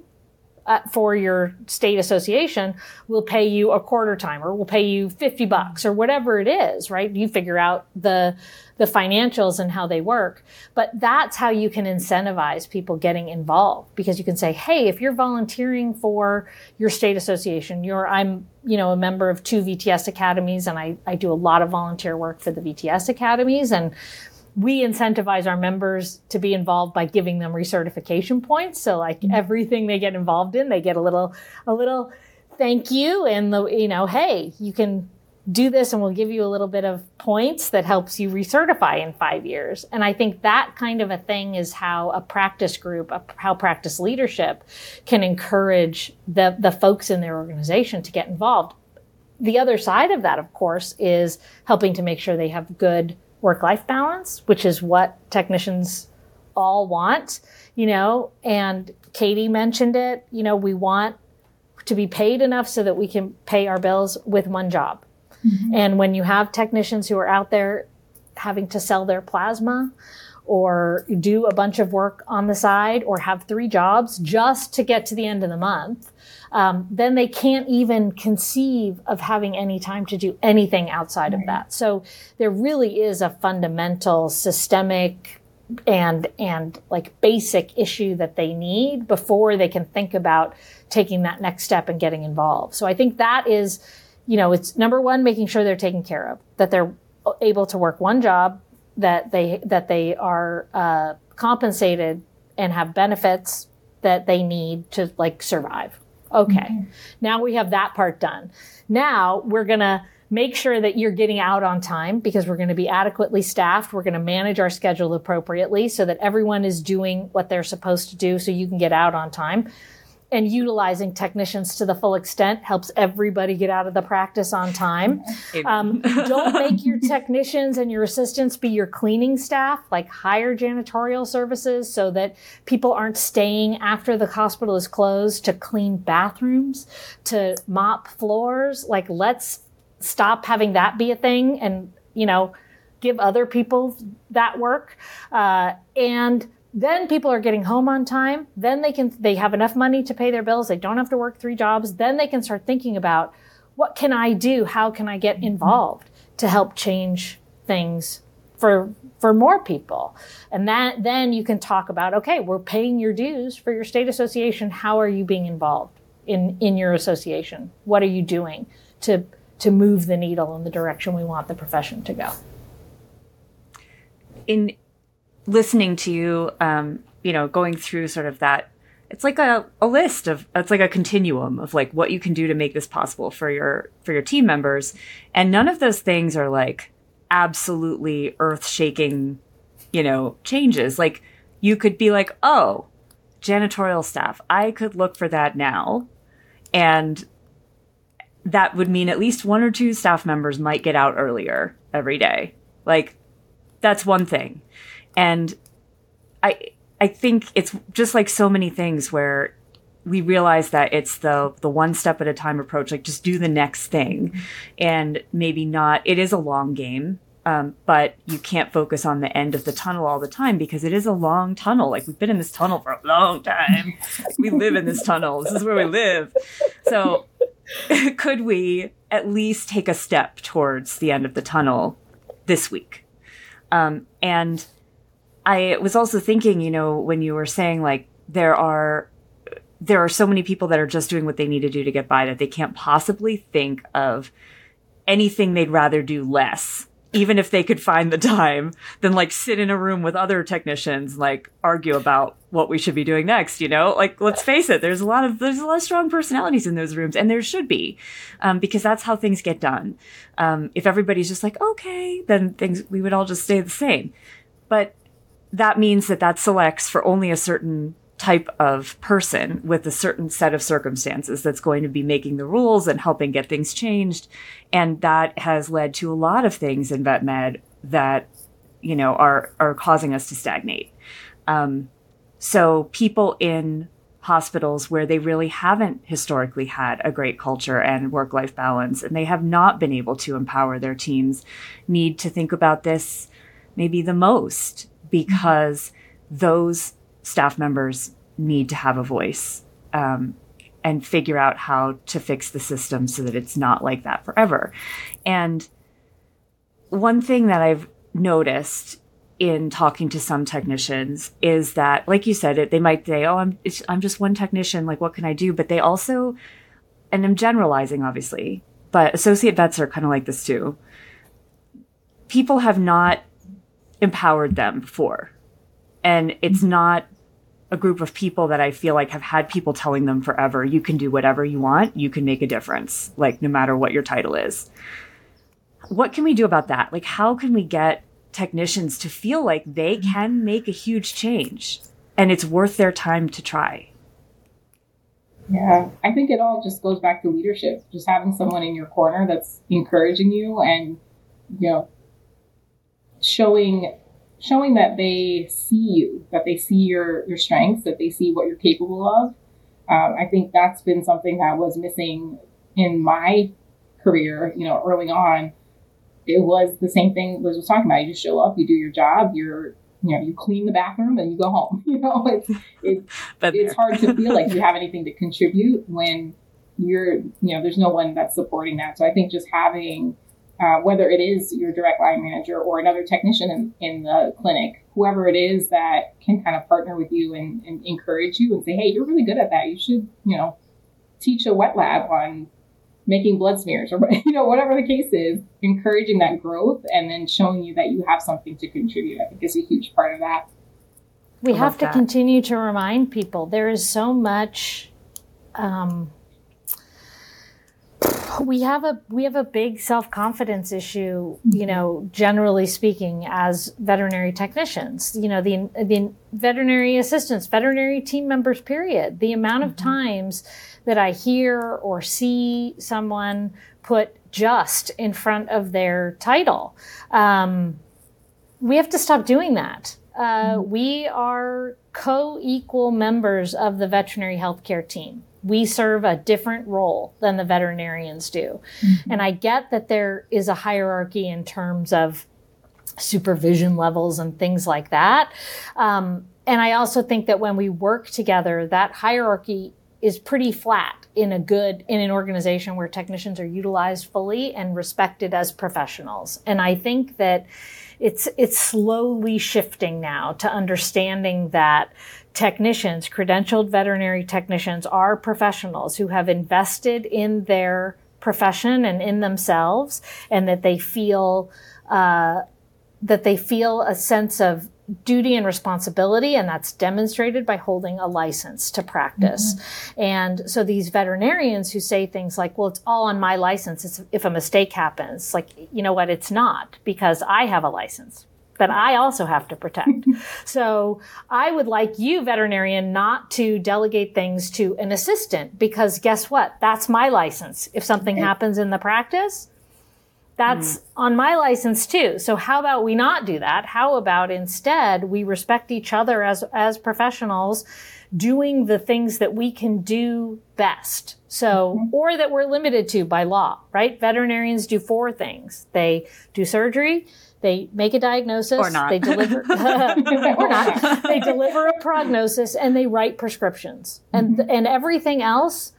uh, for your state association, we'll pay you a quarter time or we'll pay you 50 bucks or whatever it is, right? You figure out the, the financials and how they work. But that's how you can incentivize people getting involved because you can say, Hey, if you're volunteering for your state association, you're, I'm, you know, a member of two VTS academies and I, I do a lot of volunteer work for the VTS academies and we incentivize our members to be involved by giving them recertification points. So like mm-hmm. everything they get involved in, they get a little, a little thank you and the, you know, hey, you can do this and we'll give you a little bit of points that helps you recertify in five years. And I think that kind of a thing is how a practice group, a, how practice leadership can encourage the, the folks in their organization to get involved. The other side of that, of course, is helping to make sure they have good work life balance, which is what technicians all want, you know, and Katie mentioned it, you know, we want to be paid enough so that we can pay our bills with one job. Mm-hmm. And when you have technicians who are out there having to sell their plasma or do a bunch of work on the side or have three jobs just to get to the end of the month, um, then they can't even conceive of having any time to do anything outside right. of that. So there really is a fundamental systemic and and like basic issue that they need before they can think about taking that next step and getting involved. So I think that is, you know, it's number one, making sure they're taken care of, that they're able to work one job, that they that they are uh, compensated and have benefits that they need to like survive. Okay. Mm-hmm. Now we have that part done. Now we're going to make sure that you're getting out on time because we're going to be adequately staffed. We're going to manage our schedule appropriately so that everyone is doing what they're supposed to do so you can get out on time and utilizing technicians to the full extent helps everybody get out of the practice on time. Um, don't make your technicians and your assistants be your cleaning staff, like hire janitorial services so that people aren't staying after the hospital is closed to clean bathrooms, to mop floors. Like, let's stop having that be a thing and, you know, give other people that work. Uh, and then people are getting home on time. Then they can, they have enough money to pay their bills. They don't have to work three jobs. Then they can start thinking about what can I do? How can I get mm-hmm. involved to help change things for, for more people? And that, then you can talk about, okay, we're paying your dues for your state association. How are you being involved in, in your association? What are you doing to, to move the needle in the direction we want the profession to go? In listening to you, um, you know, going through sort of that, it's like a, a list of, it's like a continuum of like what you can do to make this possible for your, for your team members. And none of those things are like absolutely earth shaking, you know, changes. Like you could be like, oh, janitorial staff, I could look for that now. And that would mean at least one or two staff members might get out earlier every day. Like that's one thing. And I I think it's just like so many things where we realize that it's the the one step at a time approach like just do the next thing and maybe not it is a long game um, but you can't focus on the end of the tunnel all the time because it is a long tunnel. Like we've been in this tunnel for a long time. We live in this tunnel. This is where we live. So could we at least take a step towards the end of the tunnel this week? Um, and I was also thinking, you know, when you were saying like there are there are so many people that are just doing what they need to do to get by that they can't possibly think of anything they'd rather do less even if they could find the time than like sit in a room with other technicians like argue about what we should be doing next you know? Like let's face it there's a lot of there's a lot of strong personalities in those rooms and there should be um, because that's how things get done. Um, if everybody's just like okay then things we would all just stay the same. But that means that that selects for only a certain type of person with a certain set of circumstances that's going to be making the rules and helping get things changed. And that has led to a lot of things in vet med that, you know, are, are causing us to stagnate. Um, So people in hospitals where they really haven't historically had a great culture and work life balance and they have not been able to empower their teams need to think about this maybe the most because those staff members need to have a voice um, and figure out how to fix the system so that it's not like that forever. And one thing that I've noticed in talking to some technicians is that, like you said, they might say, "Oh, I'm I'm just one technician. Like, what can I do?" But they also, and I'm generalizing, obviously, but associate vets are kind of like this too. People have not empowered them before, and it's not a group of people that I feel like have had people telling them forever, "You can do whatever you want. You can make a difference. Like, no matter what your title is." What can we do about that? Like, how can we get technicians to feel like they mm-hmm. can make a huge change and it's worth their time to try. Yeah, I think it all just goes back to leadership. Just having someone in your corner that's encouraging you and you know showing showing that they see you, that they see your your strengths, that they see what you're capable of. Um, I think that's been something that was missing in my career. You know, early on, it was the same thing Liz was talking about. You just show up, you do your job, you're you know, you clean the bathroom and you go home. You know, it's it, it's hard to feel like you have anything to contribute when you're you know there's no one that's supporting that. So I think just having uh, whether it is your direct line manager or another technician in, in the clinic, whoever it is that can kind of partner with you and, and encourage you and say, hey, you're really good at that. You should, you know, teach a wet lab on making blood smears or you know whatever the case is encouraging that growth and then showing you that you have something to contribute i think is a huge part of that we have to that. continue to remind people there is so much um, we have a we have a big self-confidence issue you know generally speaking as veterinary technicians you know the the veterinary assistants veterinary team members period the amount of mm-hmm. times that I hear or see someone put just in front of their title. Um, we have to stop doing that. Uh, mm-hmm. we are co equal members of the veterinary healthcare team. We serve a different role than the veterinarians do. Mm-hmm. And I get that there is a hierarchy in terms of supervision levels and things like that. Um, and I also think that when we work together, that hierarchy is pretty flat in a good in an organization where technicians are utilized fully and respected as professionals and i think that it's it's slowly shifting now to understanding that technicians credentialed veterinary technicians are professionals who have invested in their profession and in themselves and that they feel uh, that they feel a sense of duty and responsibility, and that's demonstrated by holding a license to practice. Mm-hmm. And so these veterinarians who say things like, well, it's all on my license it's, if a mistake happens, like, you know what, it's not because I have a license that I also have to protect. so I would like you, veterinarian, not to delegate things to an assistant because guess what? That's my license. If something happens in the practice, that's mm. on my license too. So how about we not do that? How about instead we respect each other as, as professionals doing the things that we can do best. So, mm-hmm. or that we're limited to by law, right? Veterinarians do four things. They do surgery. They make a diagnosis. Or not. They deliver, or not. They deliver a prognosis and they write prescriptions. And, mm-hmm. and everything else,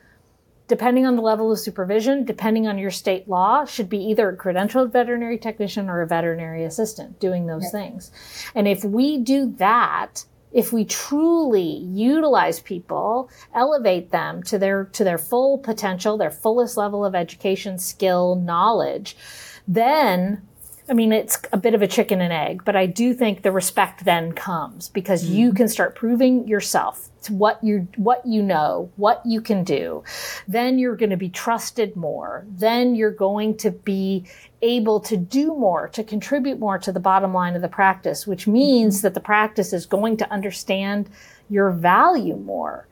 depending on the level of supervision, depending on your state law, should be either a credentialed veterinary technician or a veterinary assistant doing those yeah. things. And if we do that, if we truly utilize people, elevate them to their, to their full potential, their fullest level of education, skill, knowledge, then I mean, it's a bit of a chicken and egg, but I do think the respect then comes because mm-hmm. you can start proving yourself to what you what you know, what you can do. Then you're going to be trusted more. Then you're going to be able to do more, to contribute more to the bottom line of the practice, which means mm-hmm. that the practice is going to understand your value more.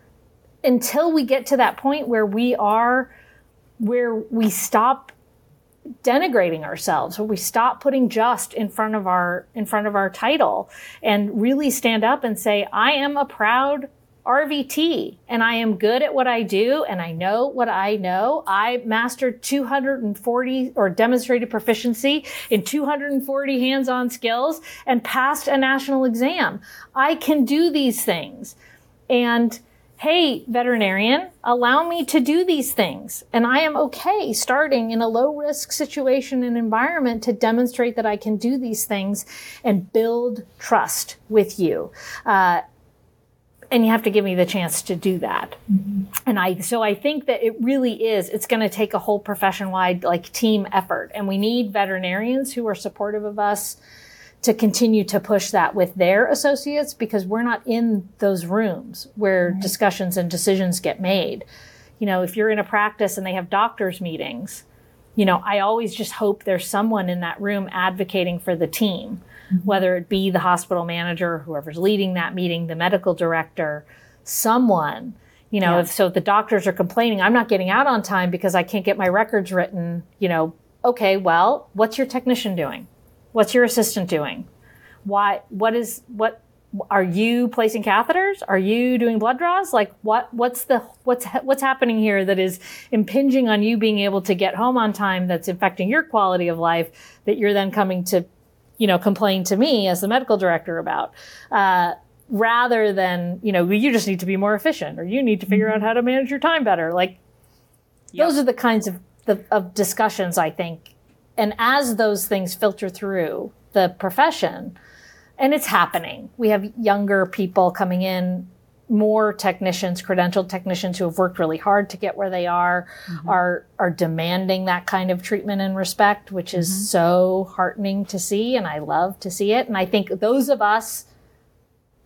Until we get to that point where we are where we stop denigrating ourselves where we stop putting just in front of our in front of our title and really stand up and say i am a proud RVT and I am good at what I do and I know what I know. I mastered 240 or demonstrated proficiency in 240 hands-on skills and passed a national exam. I can do these things. And hey, veterinarian, allow me to do these things. And I am okay starting in a low risk situation and environment to demonstrate that I can do these things and build trust with you. Uh, and you have to give me the chance to do that. Mm-hmm. And I, so I think that it really is, it's going to take a whole profession wide like team effort. And we need veterinarians who are supportive of us to continue to push that with their associates because we're not in those rooms where right. discussions and decisions get made. You know, if you're in a practice and they have doctors meetings, you know, I always just hope there's someone in that room advocating for the team mm-hmm. whether it be the hospital manager, whoever's leading that meeting, the medical director, someone. You know, yeah. if so if the doctors are complaining, I'm not getting out on time because I can't get my records written, you know, okay, well, what's your technician doing? What's your assistant doing? Why what is what are you placing catheters? Are you doing blood draws? Like what what's the what's what's happening here that is impinging on you being able to get home on time that's affecting your quality of life that you're then coming to you know, complain to me as the medical director about. Uh, rather than, you know, you just need to be more efficient or you need to figure out mm-hmm. how to manage your time better. Like yep. those are the kinds of, the, of discussions I think. And as those things filter through the profession, and it's happening, we have younger people coming in more technicians, credentialed technicians who have worked really hard to get where they are, mm-hmm. are are demanding that kind of treatment and respect, which is mm-hmm. so heartening to see, and I love to see it. And I think those of us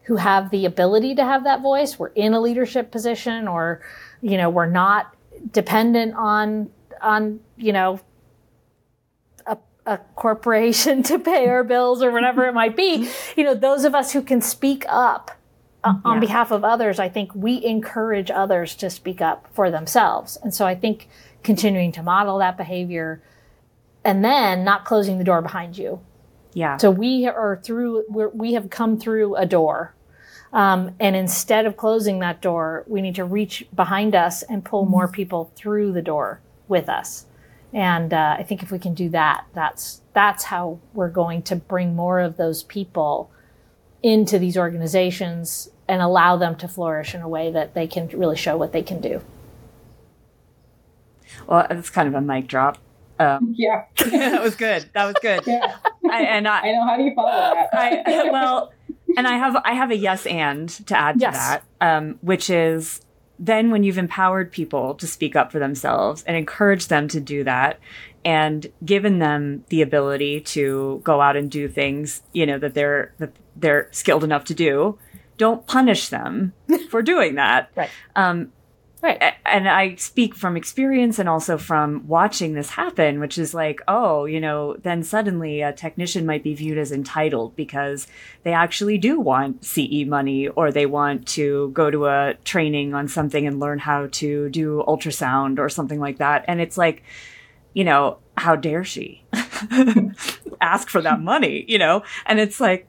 who have the ability to have that voice, we're in a leadership position, or you know, we're not dependent on on you know a, corporation to pay our bills or whatever it might be. You know, those of us who can speak up uh, on behalf of others, I think we encourage others to speak up for themselves. And so I think continuing to model that behavior and then not closing the door behind you. Yeah. So we are through, we have come through a door. Um, and instead of closing that door, we need to reach behind us and pull more mm-hmm. people through the door with us. And uh, I think if we can do that, that's that's how we're going to bring more of those people into these organizations and allow them to flourish in a way that they can really show what they can do. Well, it's kind of a mic drop. Um, yeah, that was good. That was good. Yeah. I, and I, I know how do you follow that? I, well, and I have I have a yes and to add yes. to that, um, which is then when you've empowered people to speak up for themselves and encourage them to do that, and given them the ability to go out and do things, you know, that they're that they're skilled enough to do, don't punish them for doing that. Right. Um, right. And I speak from experience and also from watching this happen, which is like, oh, you know, then suddenly a technician might be viewed as entitled because they actually do want CE money or they want to go to a training on something and learn how to do ultrasound or something like that. And it's like, you know, how dare she ask for that money, you know? And it's like,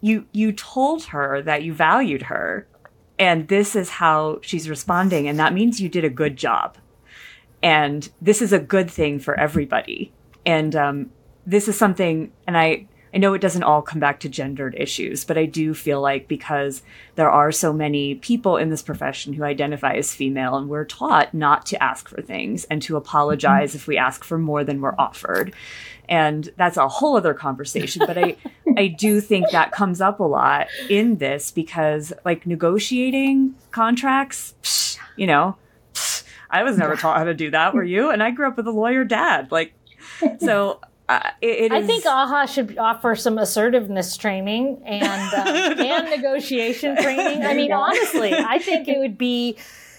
you, you told her that you valued her and this is how she's responding. And that means you did a good job. And this is a good thing for everybody. And, um, this is something, and I, I know it doesn't all come back to gendered issues, but I do feel like because there are so many people in this profession who identify as female and we're taught not to ask for things and to apologize if we ask for more than we're offered. And that's a whole other conversation, but I I do think that comes up a lot in this because like negotiating contracts, psh, you know, psh, I was never taught how to do that, were you? And I grew up with a lawyer dad. Like so uh, it, it I think AAHA should offer some assertiveness training and uh, and negotiation training. I mean, honestly, I think it would be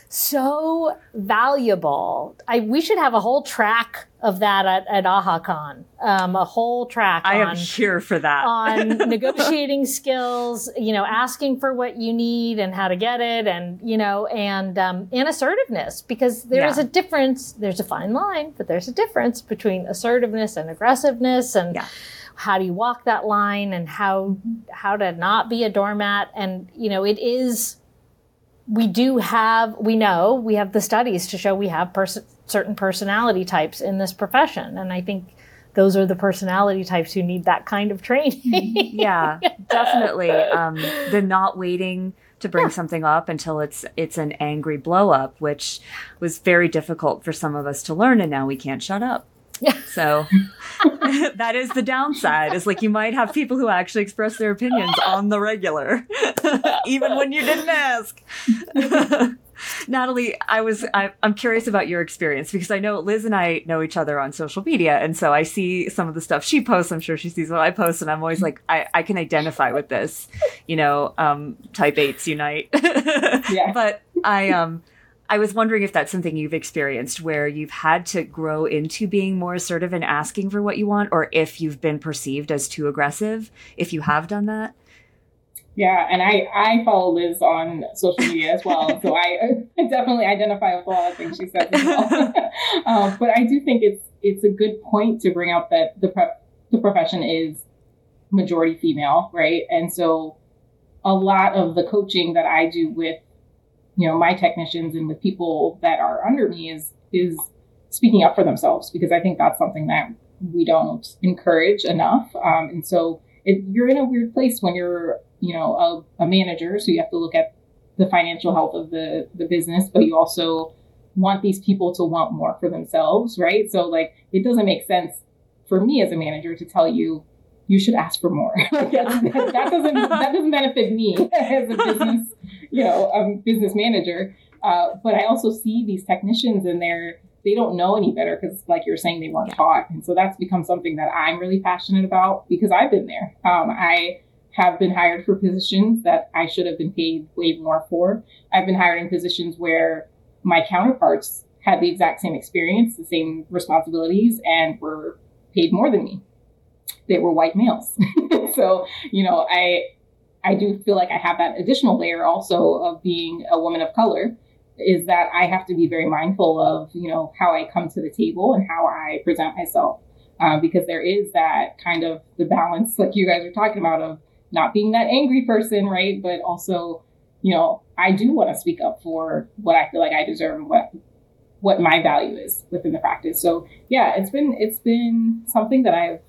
so valuable. I we should have a whole track of that at, at AhaCon. Um, a whole track. I on, am here for that. on negotiating skills, you know, asking for what you need and how to get it, and you know, and um, and assertiveness because there is Yeah. a difference. There's a fine line, but there's a difference between assertiveness and aggressiveness, and Yeah. how do you walk that line, and how how to not be a doormat, and you know, it is we do have we know we have the studies to show we have pers- certain personality types in this profession and i think those are the personality types who need that kind of training yeah, definitely. Um, the not waiting to bring something up until it's it's an angry blow up, which was very difficult for some of us to learn, and now we can't shut up. Yeah. So that is the downside. Is like you might have people who actually express their opinions on the regular, even when you didn't ask. Natalie, I was I, I'm curious about your experience because I know Liz and I know each other on social media, and so I see some of the stuff she posts. I'm sure she sees what I post, and I'm always like, I, I can identify with this, you know, um, type eights unite. Yeah. But I um I was wondering if that's something you've experienced where you've had to grow into being more assertive and asking for what you want, or if you've been perceived as too aggressive. If you have done that, Yeah, and I I follow Liz on social media as well, so I definitely identify with a lot of things she says as well. um, but I do think it's it's a good point to bring up that the prep the profession is majority female, right? And so a lot of the coaching that I do with you know my technicians and with people that are under me is is speaking up for themselves because I think that's something that we don't encourage enough. Um, and so if you're in a weird place when you're you know a, a manager so you have to look at the financial health of the the business but you also want these people to want more for themselves right? So like it doesn't make sense for me as a manager to tell you you should ask for more. Like, that, that doesn't that doesn't benefit me as a business you know um, business manager. Uh, but i also see these technicians and they're they don't know any better because like you're saying they weren't taught and so that's become something that i'm really passionate about because i've been there um, i have been hired for positions that I should have been paid way more for. I've been hired in positions where my counterparts had the exact same experience, the same responsibilities, and were paid more than me. They were white males. so, you know, I I do feel like I have that additional layer also of being a woman of color is that I have to be very mindful of, you know, how I come to the table and how I present myself. Uh, because there is that kind of the balance, like you guys are talking about, of not being that angry person, right? But also, you know, I do want to speak up for what I feel like I deserve and what what my value is within the practice. So yeah, it's been it's been something that I've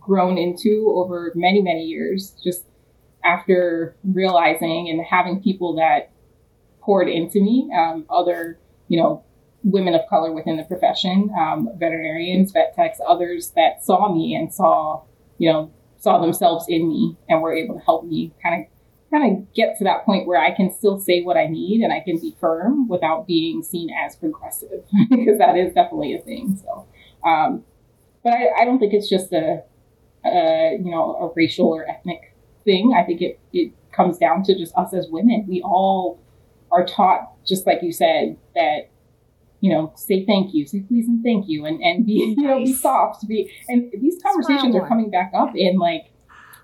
grown into over many, many years, just after realizing and having people that poured into me, um, other, you know, women of color within the profession, um, veterinarians, vet techs, others that saw me and saw, you know, saw themselves in me and were able to help me kind of kind of get to that point where I can still say what I need and I can be firm without being seen as progressive because that is definitely a thing. So, um, but I, I don't think it's just a, a you know a racial or ethnic thing. I think it it comes down to just us as women. We all are taught, just like you said, that you know, say thank you, say please and thank you, and and be you know be soft, be and these conversations are coming back up in like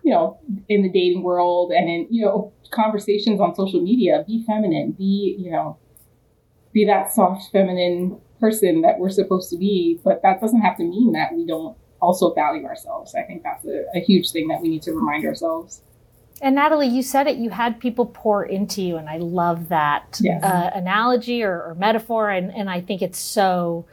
you know in the dating world and in you know conversations on social media. Be feminine, be you know be that soft feminine person that we're supposed to be, but that doesn't have to mean that we don't also value ourselves. I think that's a, a huge thing that we need to remind ourselves. And Natalie, you said it, you had people pour into you, and I love that Yes. uh, analogy or, or metaphor, and, and I think it's so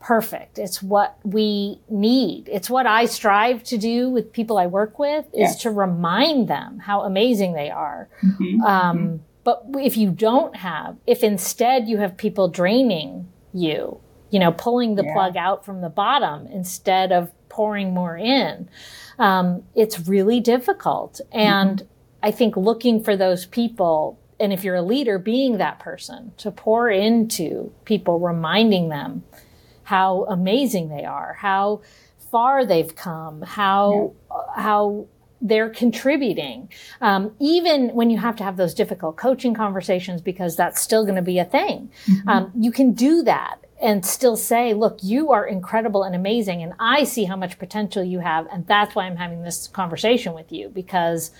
perfect. It's what we need. It's what I strive to do with people I work with is Yes. to remind them how amazing they are. Mhm. Um, but if you don't have, if instead you have people draining you, you know, pulling the Yeah. plug out from the bottom instead of pouring more in, um, it's really difficult. And I think looking for those people, and if you're a leader, being that person to pour into people, reminding them how amazing they are, how far they've come, how how they're contributing. Um, even when you have to have those difficult coaching conversations, because that's still going to be a thing, mm-hmm. um, you can do that and still say, look, you are incredible and amazing. And I see how much potential you have. And that's why I'm having this conversation with you because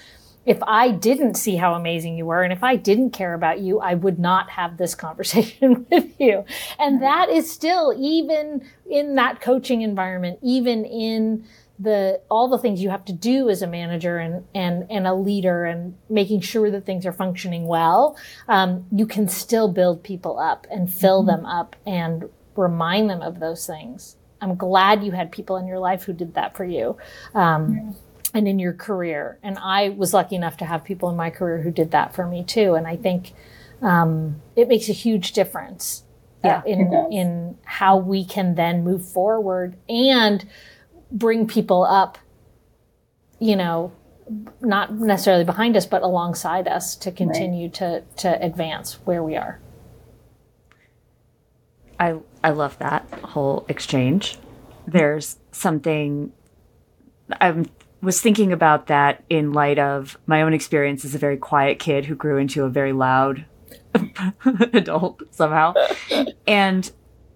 if I didn't see how amazing you were and if I didn't care about you, I would not have this conversation with you. And that is still even in that coaching environment, even in the all the things you have to do as a manager and and and a leader and making sure that things are functioning well um, you can still build people up and fill mm-hmm. them up and remind them of those things i'm glad you had people in your life who did that for you um, yeah. and in your career and i was lucky enough to have people in my career who did that for me too and i think um, it makes a huge difference uh, in in how we can then move forward and bring people up, you know, not necessarily behind us, but alongside us to continue right. to, to advance where we are. I, I love that whole exchange. There's something I was thinking about that in light of my own experience as a very quiet kid who grew into a very loud adult somehow. and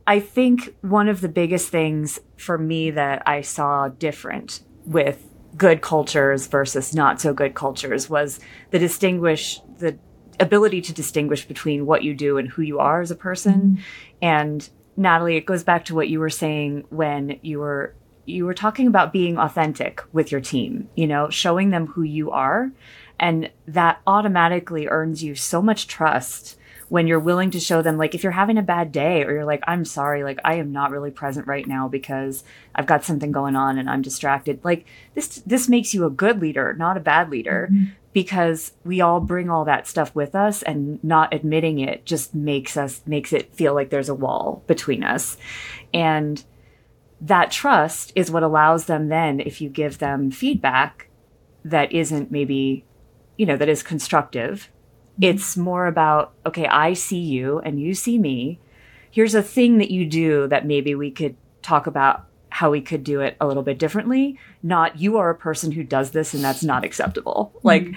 I think one of the biggest things for me that I saw different with good cultures versus not so good cultures was the distinguish the ability to distinguish between what you do and who you are as a person. Mm-hmm. And Natalie, it goes back to what you were saying when you were you were talking about being authentic with your team, you know, showing them who you are. And that automatically earns you so much trust when you're willing to show them like if you're having a bad day or you're like i'm sorry like i am not really present right now because i've got something going on and i'm distracted like this this makes you a good leader not a bad leader mm-hmm. because we all bring all that stuff with us and not admitting it just makes us makes it feel like there's a wall between us and that trust is what allows them then if you give them feedback that isn't maybe you know that is constructive it's more about, okay, I see you and you see me. Here's a thing that you do that maybe we could talk about how we could do it a little bit differently. Not you are a person who does this and that's not acceptable. Mm-hmm. Like,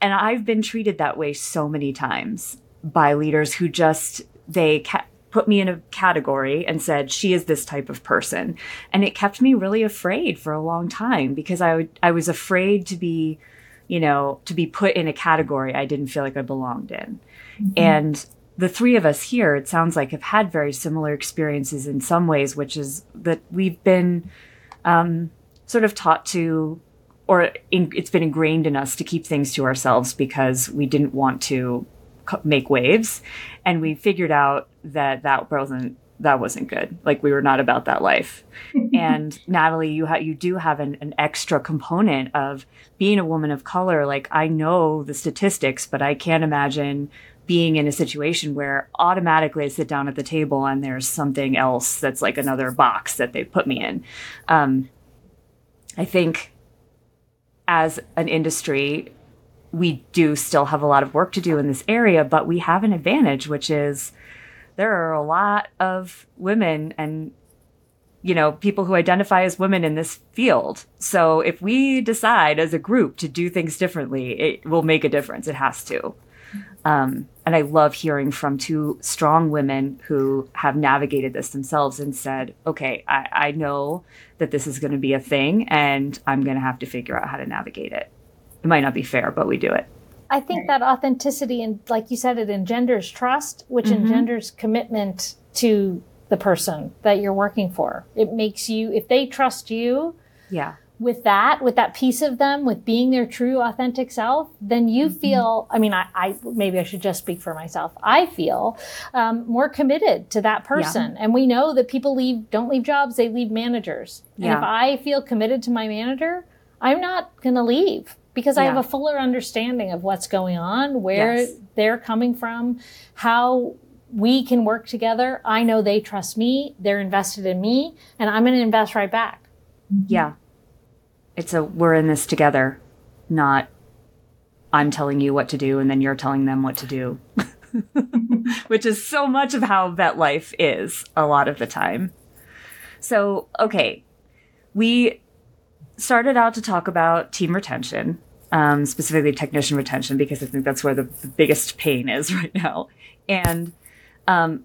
and I've been treated that way so many times by leaders who just, they ca- put me in a category and said, she is this type of person. And it kept me really afraid for a long time because I, w- I was afraid to be you know, to be put in a category I didn't feel like I belonged in. Mm-hmm. And the three of us here, it sounds like, have had very similar experiences in some ways, which is that we've been um, sort of taught to, or in, it's been ingrained in us to keep things to ourselves because we didn't want to make waves. And we figured out that that wasn't that wasn't good. Like we were not about that life. and Natalie, you ha- you do have an, an extra component of being a woman of color. Like I know the statistics, but I can't imagine being in a situation where automatically I sit down at the table and there's something else that's like another box that they put me in. Um, I think as an industry, we do still have a lot of work to do in this area, but we have an advantage, which is there are a lot of women and you know people who identify as women in this field. So if we decide as a group to do things differently it will make a difference. It has to. Um, and i love hearing from two strong women who have navigated this themselves and said okay i, I know that this is going to be a thing and i'm going to have to figure out how to navigate it. It might not be fair but we do it I think that authenticity and like you said, it engenders trust, which mm-hmm. engenders commitment to the person that you're working for. It makes you, if they trust you, yeah, with that, with that piece of them, with being their true authentic self, then you mm-hmm. feel, I mean, I, I, maybe I should just speak for myself. I feel um, more committed to that person. Yeah. And we know that people leave, don't leave jobs, they leave managers. Yeah. And if I feel committed to my manager, I'm not going to leave because yeah. I have a fuller understanding of what's going on, where yes. they're coming from, how we can work together. I know they trust me, they're invested in me, and I'm going to invest right back. Mm-hmm. Yeah. It's a we're in this together, not I'm telling you what to do and then you're telling them what to do. Which is so much of how vet life is a lot of the time. So, okay, we started out to talk about team retention, um, specifically technician retention, because I think that's where the, the biggest pain is right now. And um,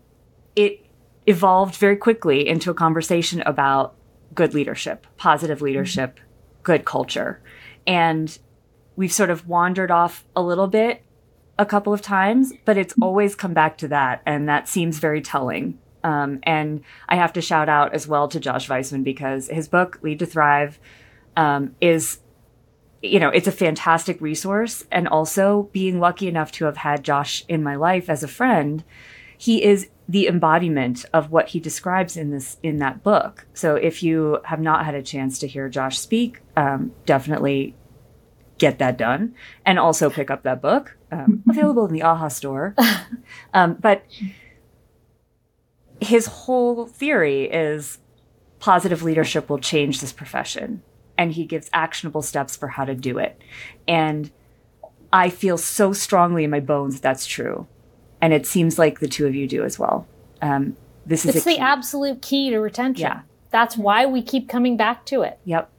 it evolved very quickly into a conversation about good leadership, positive leadership, good culture. And we've sort of wandered off a little bit a couple of times, but it's always come back to that. And that seems very telling. Um, and I have to shout out as well to Josh Vaisman because his book, Lead to Thrive, um, is, you know, it's a fantastic resource. And also being lucky enough to have had Josh in my life as a friend, he is the embodiment of what he describes in this in that book. So if you have not had a chance to hear Josh speak, um, definitely get that done, and also pick up that book um, available in the AAHA store. Um, but his whole theory is positive leadership will change this profession, and he gives actionable steps for how to do it. And I feel so strongly in my bones that's true and it seems like the two of you do as well. Um, this is it's the absolute key to retention. Yeah, that's why we keep coming back to it. Yep.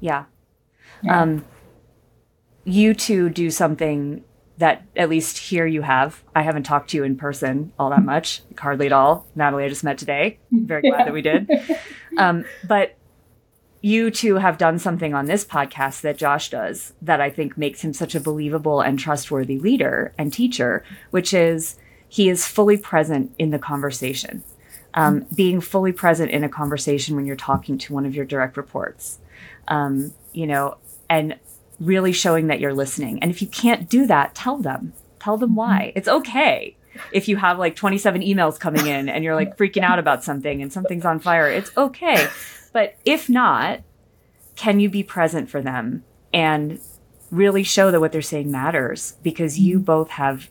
Yeah. yeah. Um, you two do something that at least here you have. I haven't talked to you in person all that much, hardly at all. Natalie, I just met today. Very glad yeah. that we did. Um, but you two have done something on this podcast that Josh does that I think makes him such a believable and trustworthy leader and teacher, which is he is fully present in the conversation. Um, being fully present in a conversation when you're talking to one of your direct reports, um, you know, and really showing that you're listening. And if you can't do that, tell them. Tell them why. It's okay if you have like 27 emails coming in and you're like freaking out about something and something's on fire. It's okay but if not, can you be present for them and really show that what they're saying matters? Because you mm-hmm. both have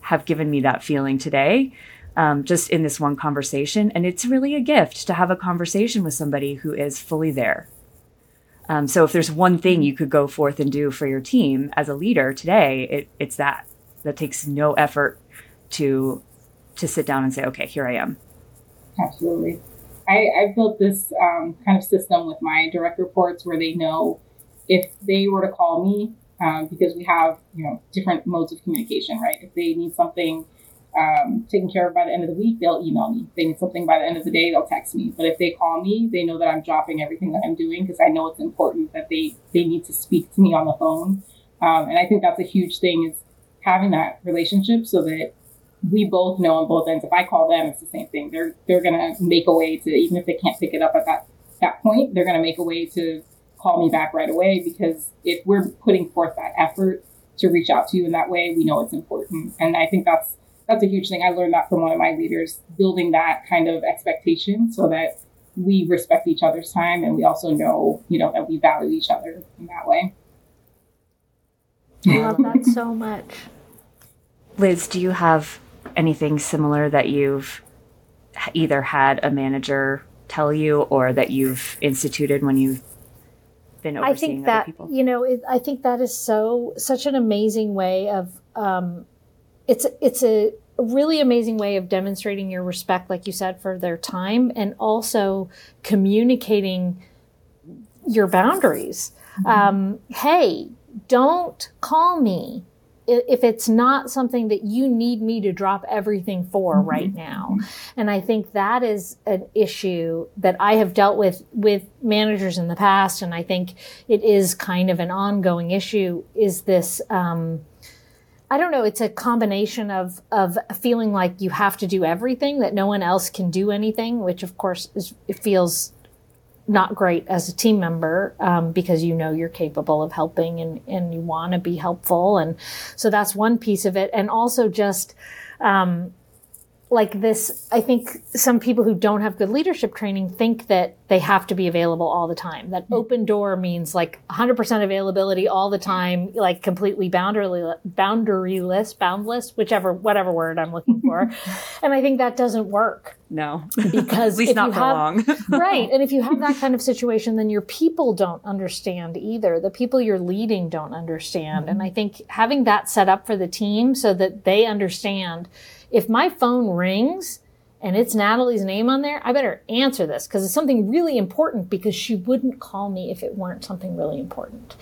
have given me that feeling today, um, just in this one conversation, and it's really a gift to have a conversation with somebody who is fully there. Um, so if there's one thing you could go forth and do for your team as a leader today, it, it's that. That takes no effort to to sit down and say, okay, here I am. Absolutely. I, I built this um, kind of system with my direct reports where they know if they were to call me um, because we have you know different modes of communication, right? If they need something um, taken care of by the end of the week, they'll email me. If they need something by the end of the day, they'll text me. But if they call me, they know that I'm dropping everything that I'm doing because I know it's important that they they need to speak to me on the phone. Um, and I think that's a huge thing is having that relationship so that we both know on both ends. If I call them, it's the same thing. They're they're gonna make a way to even if they can't pick it up at that that point, they're gonna make a way to call me back right away because if we're putting forth that effort to reach out to you in that way, we know it's important. And I think that's that's a huge thing. I learned that from one of my leaders, building that kind of expectation so that we respect each other's time and we also know, you know, that we value each other in that way. I love that so much. Liz, do you have anything similar that you've either had a manager tell you or that you've instituted when you've been overseeing I think that people? you know it, I think that is so such an amazing way of um, it's it's a really amazing way of demonstrating your respect, like you said, for their time and also communicating your boundaries. Mm-hmm. Um, hey, don't call me if it's not something that you need me to drop everything for mm-hmm. right now. And I think that is an issue that I have dealt with with managers in the past. And I think it is kind of an ongoing issue is this, um, I don't know. It's a combination of of feeling like you have to do everything that no one else can do anything, which of course is, it feels not great as a team member um, because you know you're capable of helping and, and you want to be helpful. And so that's one piece of it. And also just um, like this i think some people who don't have good leadership training think that they have to be available all the time. That mm-hmm. open door means like 100% availability all the time like completely boundaryless boundaryless boundless whichever whatever word i'm looking for. And i think that doesn't work. No. Because at least not for have, long. Right. And if you have that kind of situation then your people don't understand either. The people you're leading don't understand. Mm-hmm. and i think having that set up for the team so that they understand if my phone rings and it's Natalie's name on there, I better answer this because it's something really important because she wouldn't call me if it weren't something really important.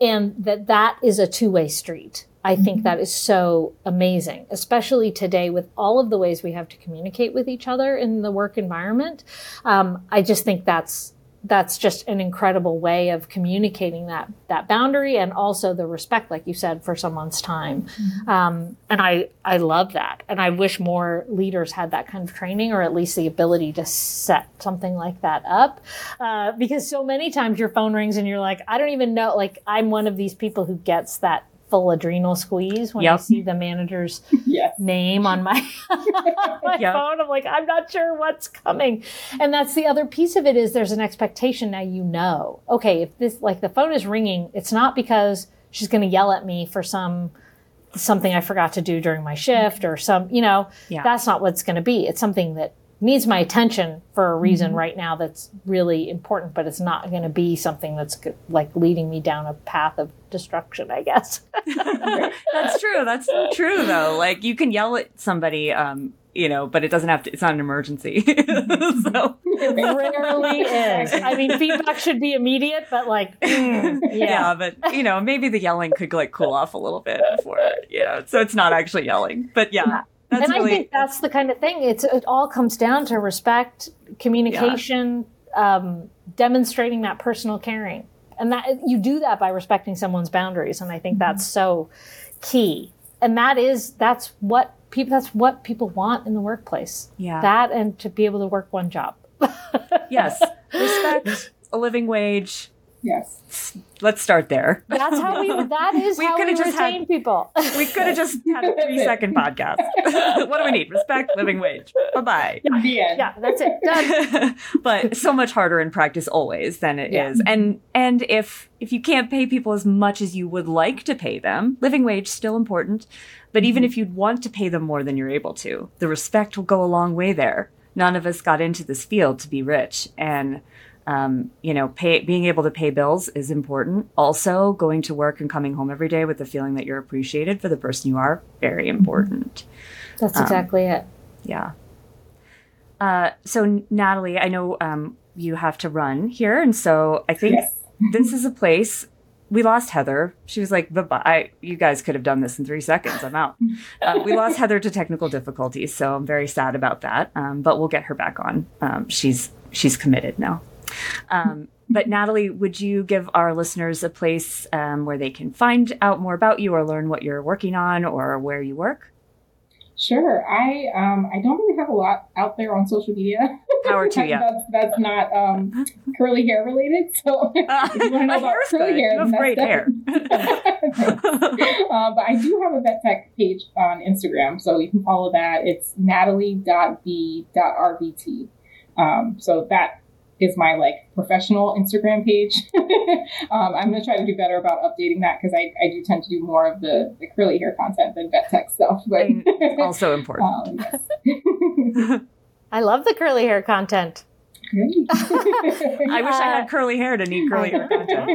And that that is a two-way street. I think Mm-hmm. that is so amazing, especially today with all of the ways we have to communicate with each other in the work environment. Um, I just think that's that's just an incredible way of communicating that that boundary and also the respect, like you said, for someone's time. Um, and I I love that, and I wish more leaders had that kind of training, or at least the ability to set something like that up, uh, because so many times your phone rings and you're like, I don't even know. Like I'm one of these people who gets that full adrenal squeeze when I see the manager's yes. name on my, my Yep. phone. I'm like, I'm not sure what's coming. And that's the other piece of it is there's an expectation now you know. Okay, if this like the phone is ringing, it's not because she's going to yell at me for some something I forgot to do during my shift or some, you know, Yeah. that's not what's going to be. It's something that needs my attention for a reason right now that's really important, but it's not going to be something that's like leading me down a path of destruction, I guess. That's true. That's true, though. Like you can yell at somebody, um, you know, but it doesn't have to. It's not an emergency. so rarely is. I mean, feedback should be immediate, but like, mm, yeah. yeah. but you know, maybe the yelling could like cool off a little bit before, you know. So it's not actually yelling, but yeah, that's and really. I think that's the kind of thing. It's it all comes down to respect, communication, um, demonstrating that personal caring, and that you do that by respecting someone's boundaries. And I think that's so key. And that is that's what people that's what people want in the workplace. Yeah. that and to be able to work one job. yes, respect, a living wage. Yes. Let's start there. That's how we. That is We how we could've just had- people. We could have just had a three second podcast. what do we need? Respect, living wage. Bye bye. The yeah, that's it. Done. but so much harder in practice always than it is. Yeah. And and if if you can't pay people as much as you would like to pay them, living wage still important. But even mm-hmm. if you'd want to pay them more than you're able to, the respect will go a long way there. None of us got into this field to be rich, and um, you know, pay, being able to pay bills is important. Also, going to work and coming home every day with the feeling that you're appreciated for the person you are, very important. That's exactly it. Yeah. Uh, so Natalie, I know um, you have to run here, and so I think Yes. this is a place. We lost Heather. She was like, "Bye bye." You guys could have done this in three seconds. I'm out. Uh, we lost Heather to technical difficulties, so I'm very sad about that. Um, but we'll get her back on. Um, she's she's committed now. Um, but Natalie, would you give our listeners a place um, where they can find out more about you or learn what you're working on or where you work? Sure. I um I don't really have a lot out there on social media. Power to you. that's, that's not um curly hair related. So if you want to know about curly good. hair, You have great hair. uh, but I do have a vet tech page on Instagram, so you can follow that. It's natalie.b.rvt. Um, so that is my like professional Instagram page. um, I'm gonna try to do better about updating that because I, I do tend to do more of the, the curly hair content than vet tech stuff. But And also important. um, yes. I love the curly hair content. I wish I had curly hair to need curly hair content.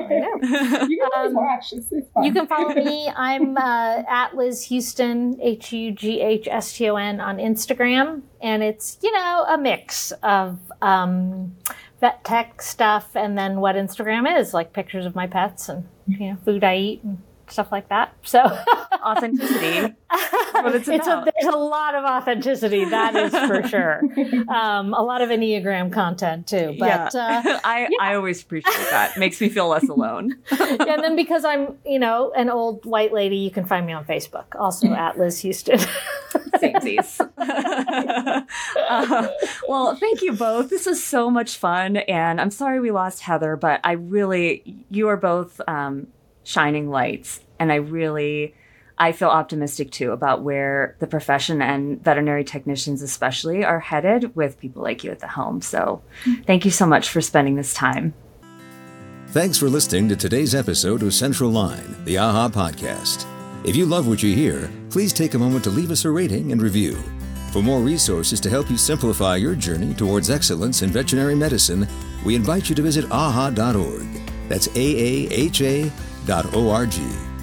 you can Um, watch. It's, it's fun. You can follow me. I'm uh, at Liz Hughston, H U G H S T O N, on Instagram. And it's, you know, a mix of um, vet tech stuff and then what Instagram is like pictures of my pets and, you know, food I eat and stuff like that. So Authenticity. what it's a, there's a lot of authenticity, that is for sure. Um, a lot of Enneagram content too. But yeah. uh, I, I always appreciate that. Makes me feel less alone. and then because I'm, you know, an old white lady, you can find me on Facebook, also at Liz Hughston. Samesies. uh, well, thank you both. This was so much fun. And I'm sorry we lost Heather, but I really, you are both um, shining lights. And I really, I feel optimistic too about where the profession and veterinary technicians, especially, are headed with people like you at the helm. So thank you so much for spending this time. Thanks for listening to today's episode of Central Line, the AAHA podcast. If you love what you hear, please take a moment to leave us a rating and review. For more resources to help you simplify your journey towards excellence in veterinary medicine, we invite you to visit aaha.org. That's A A H A dot O R G.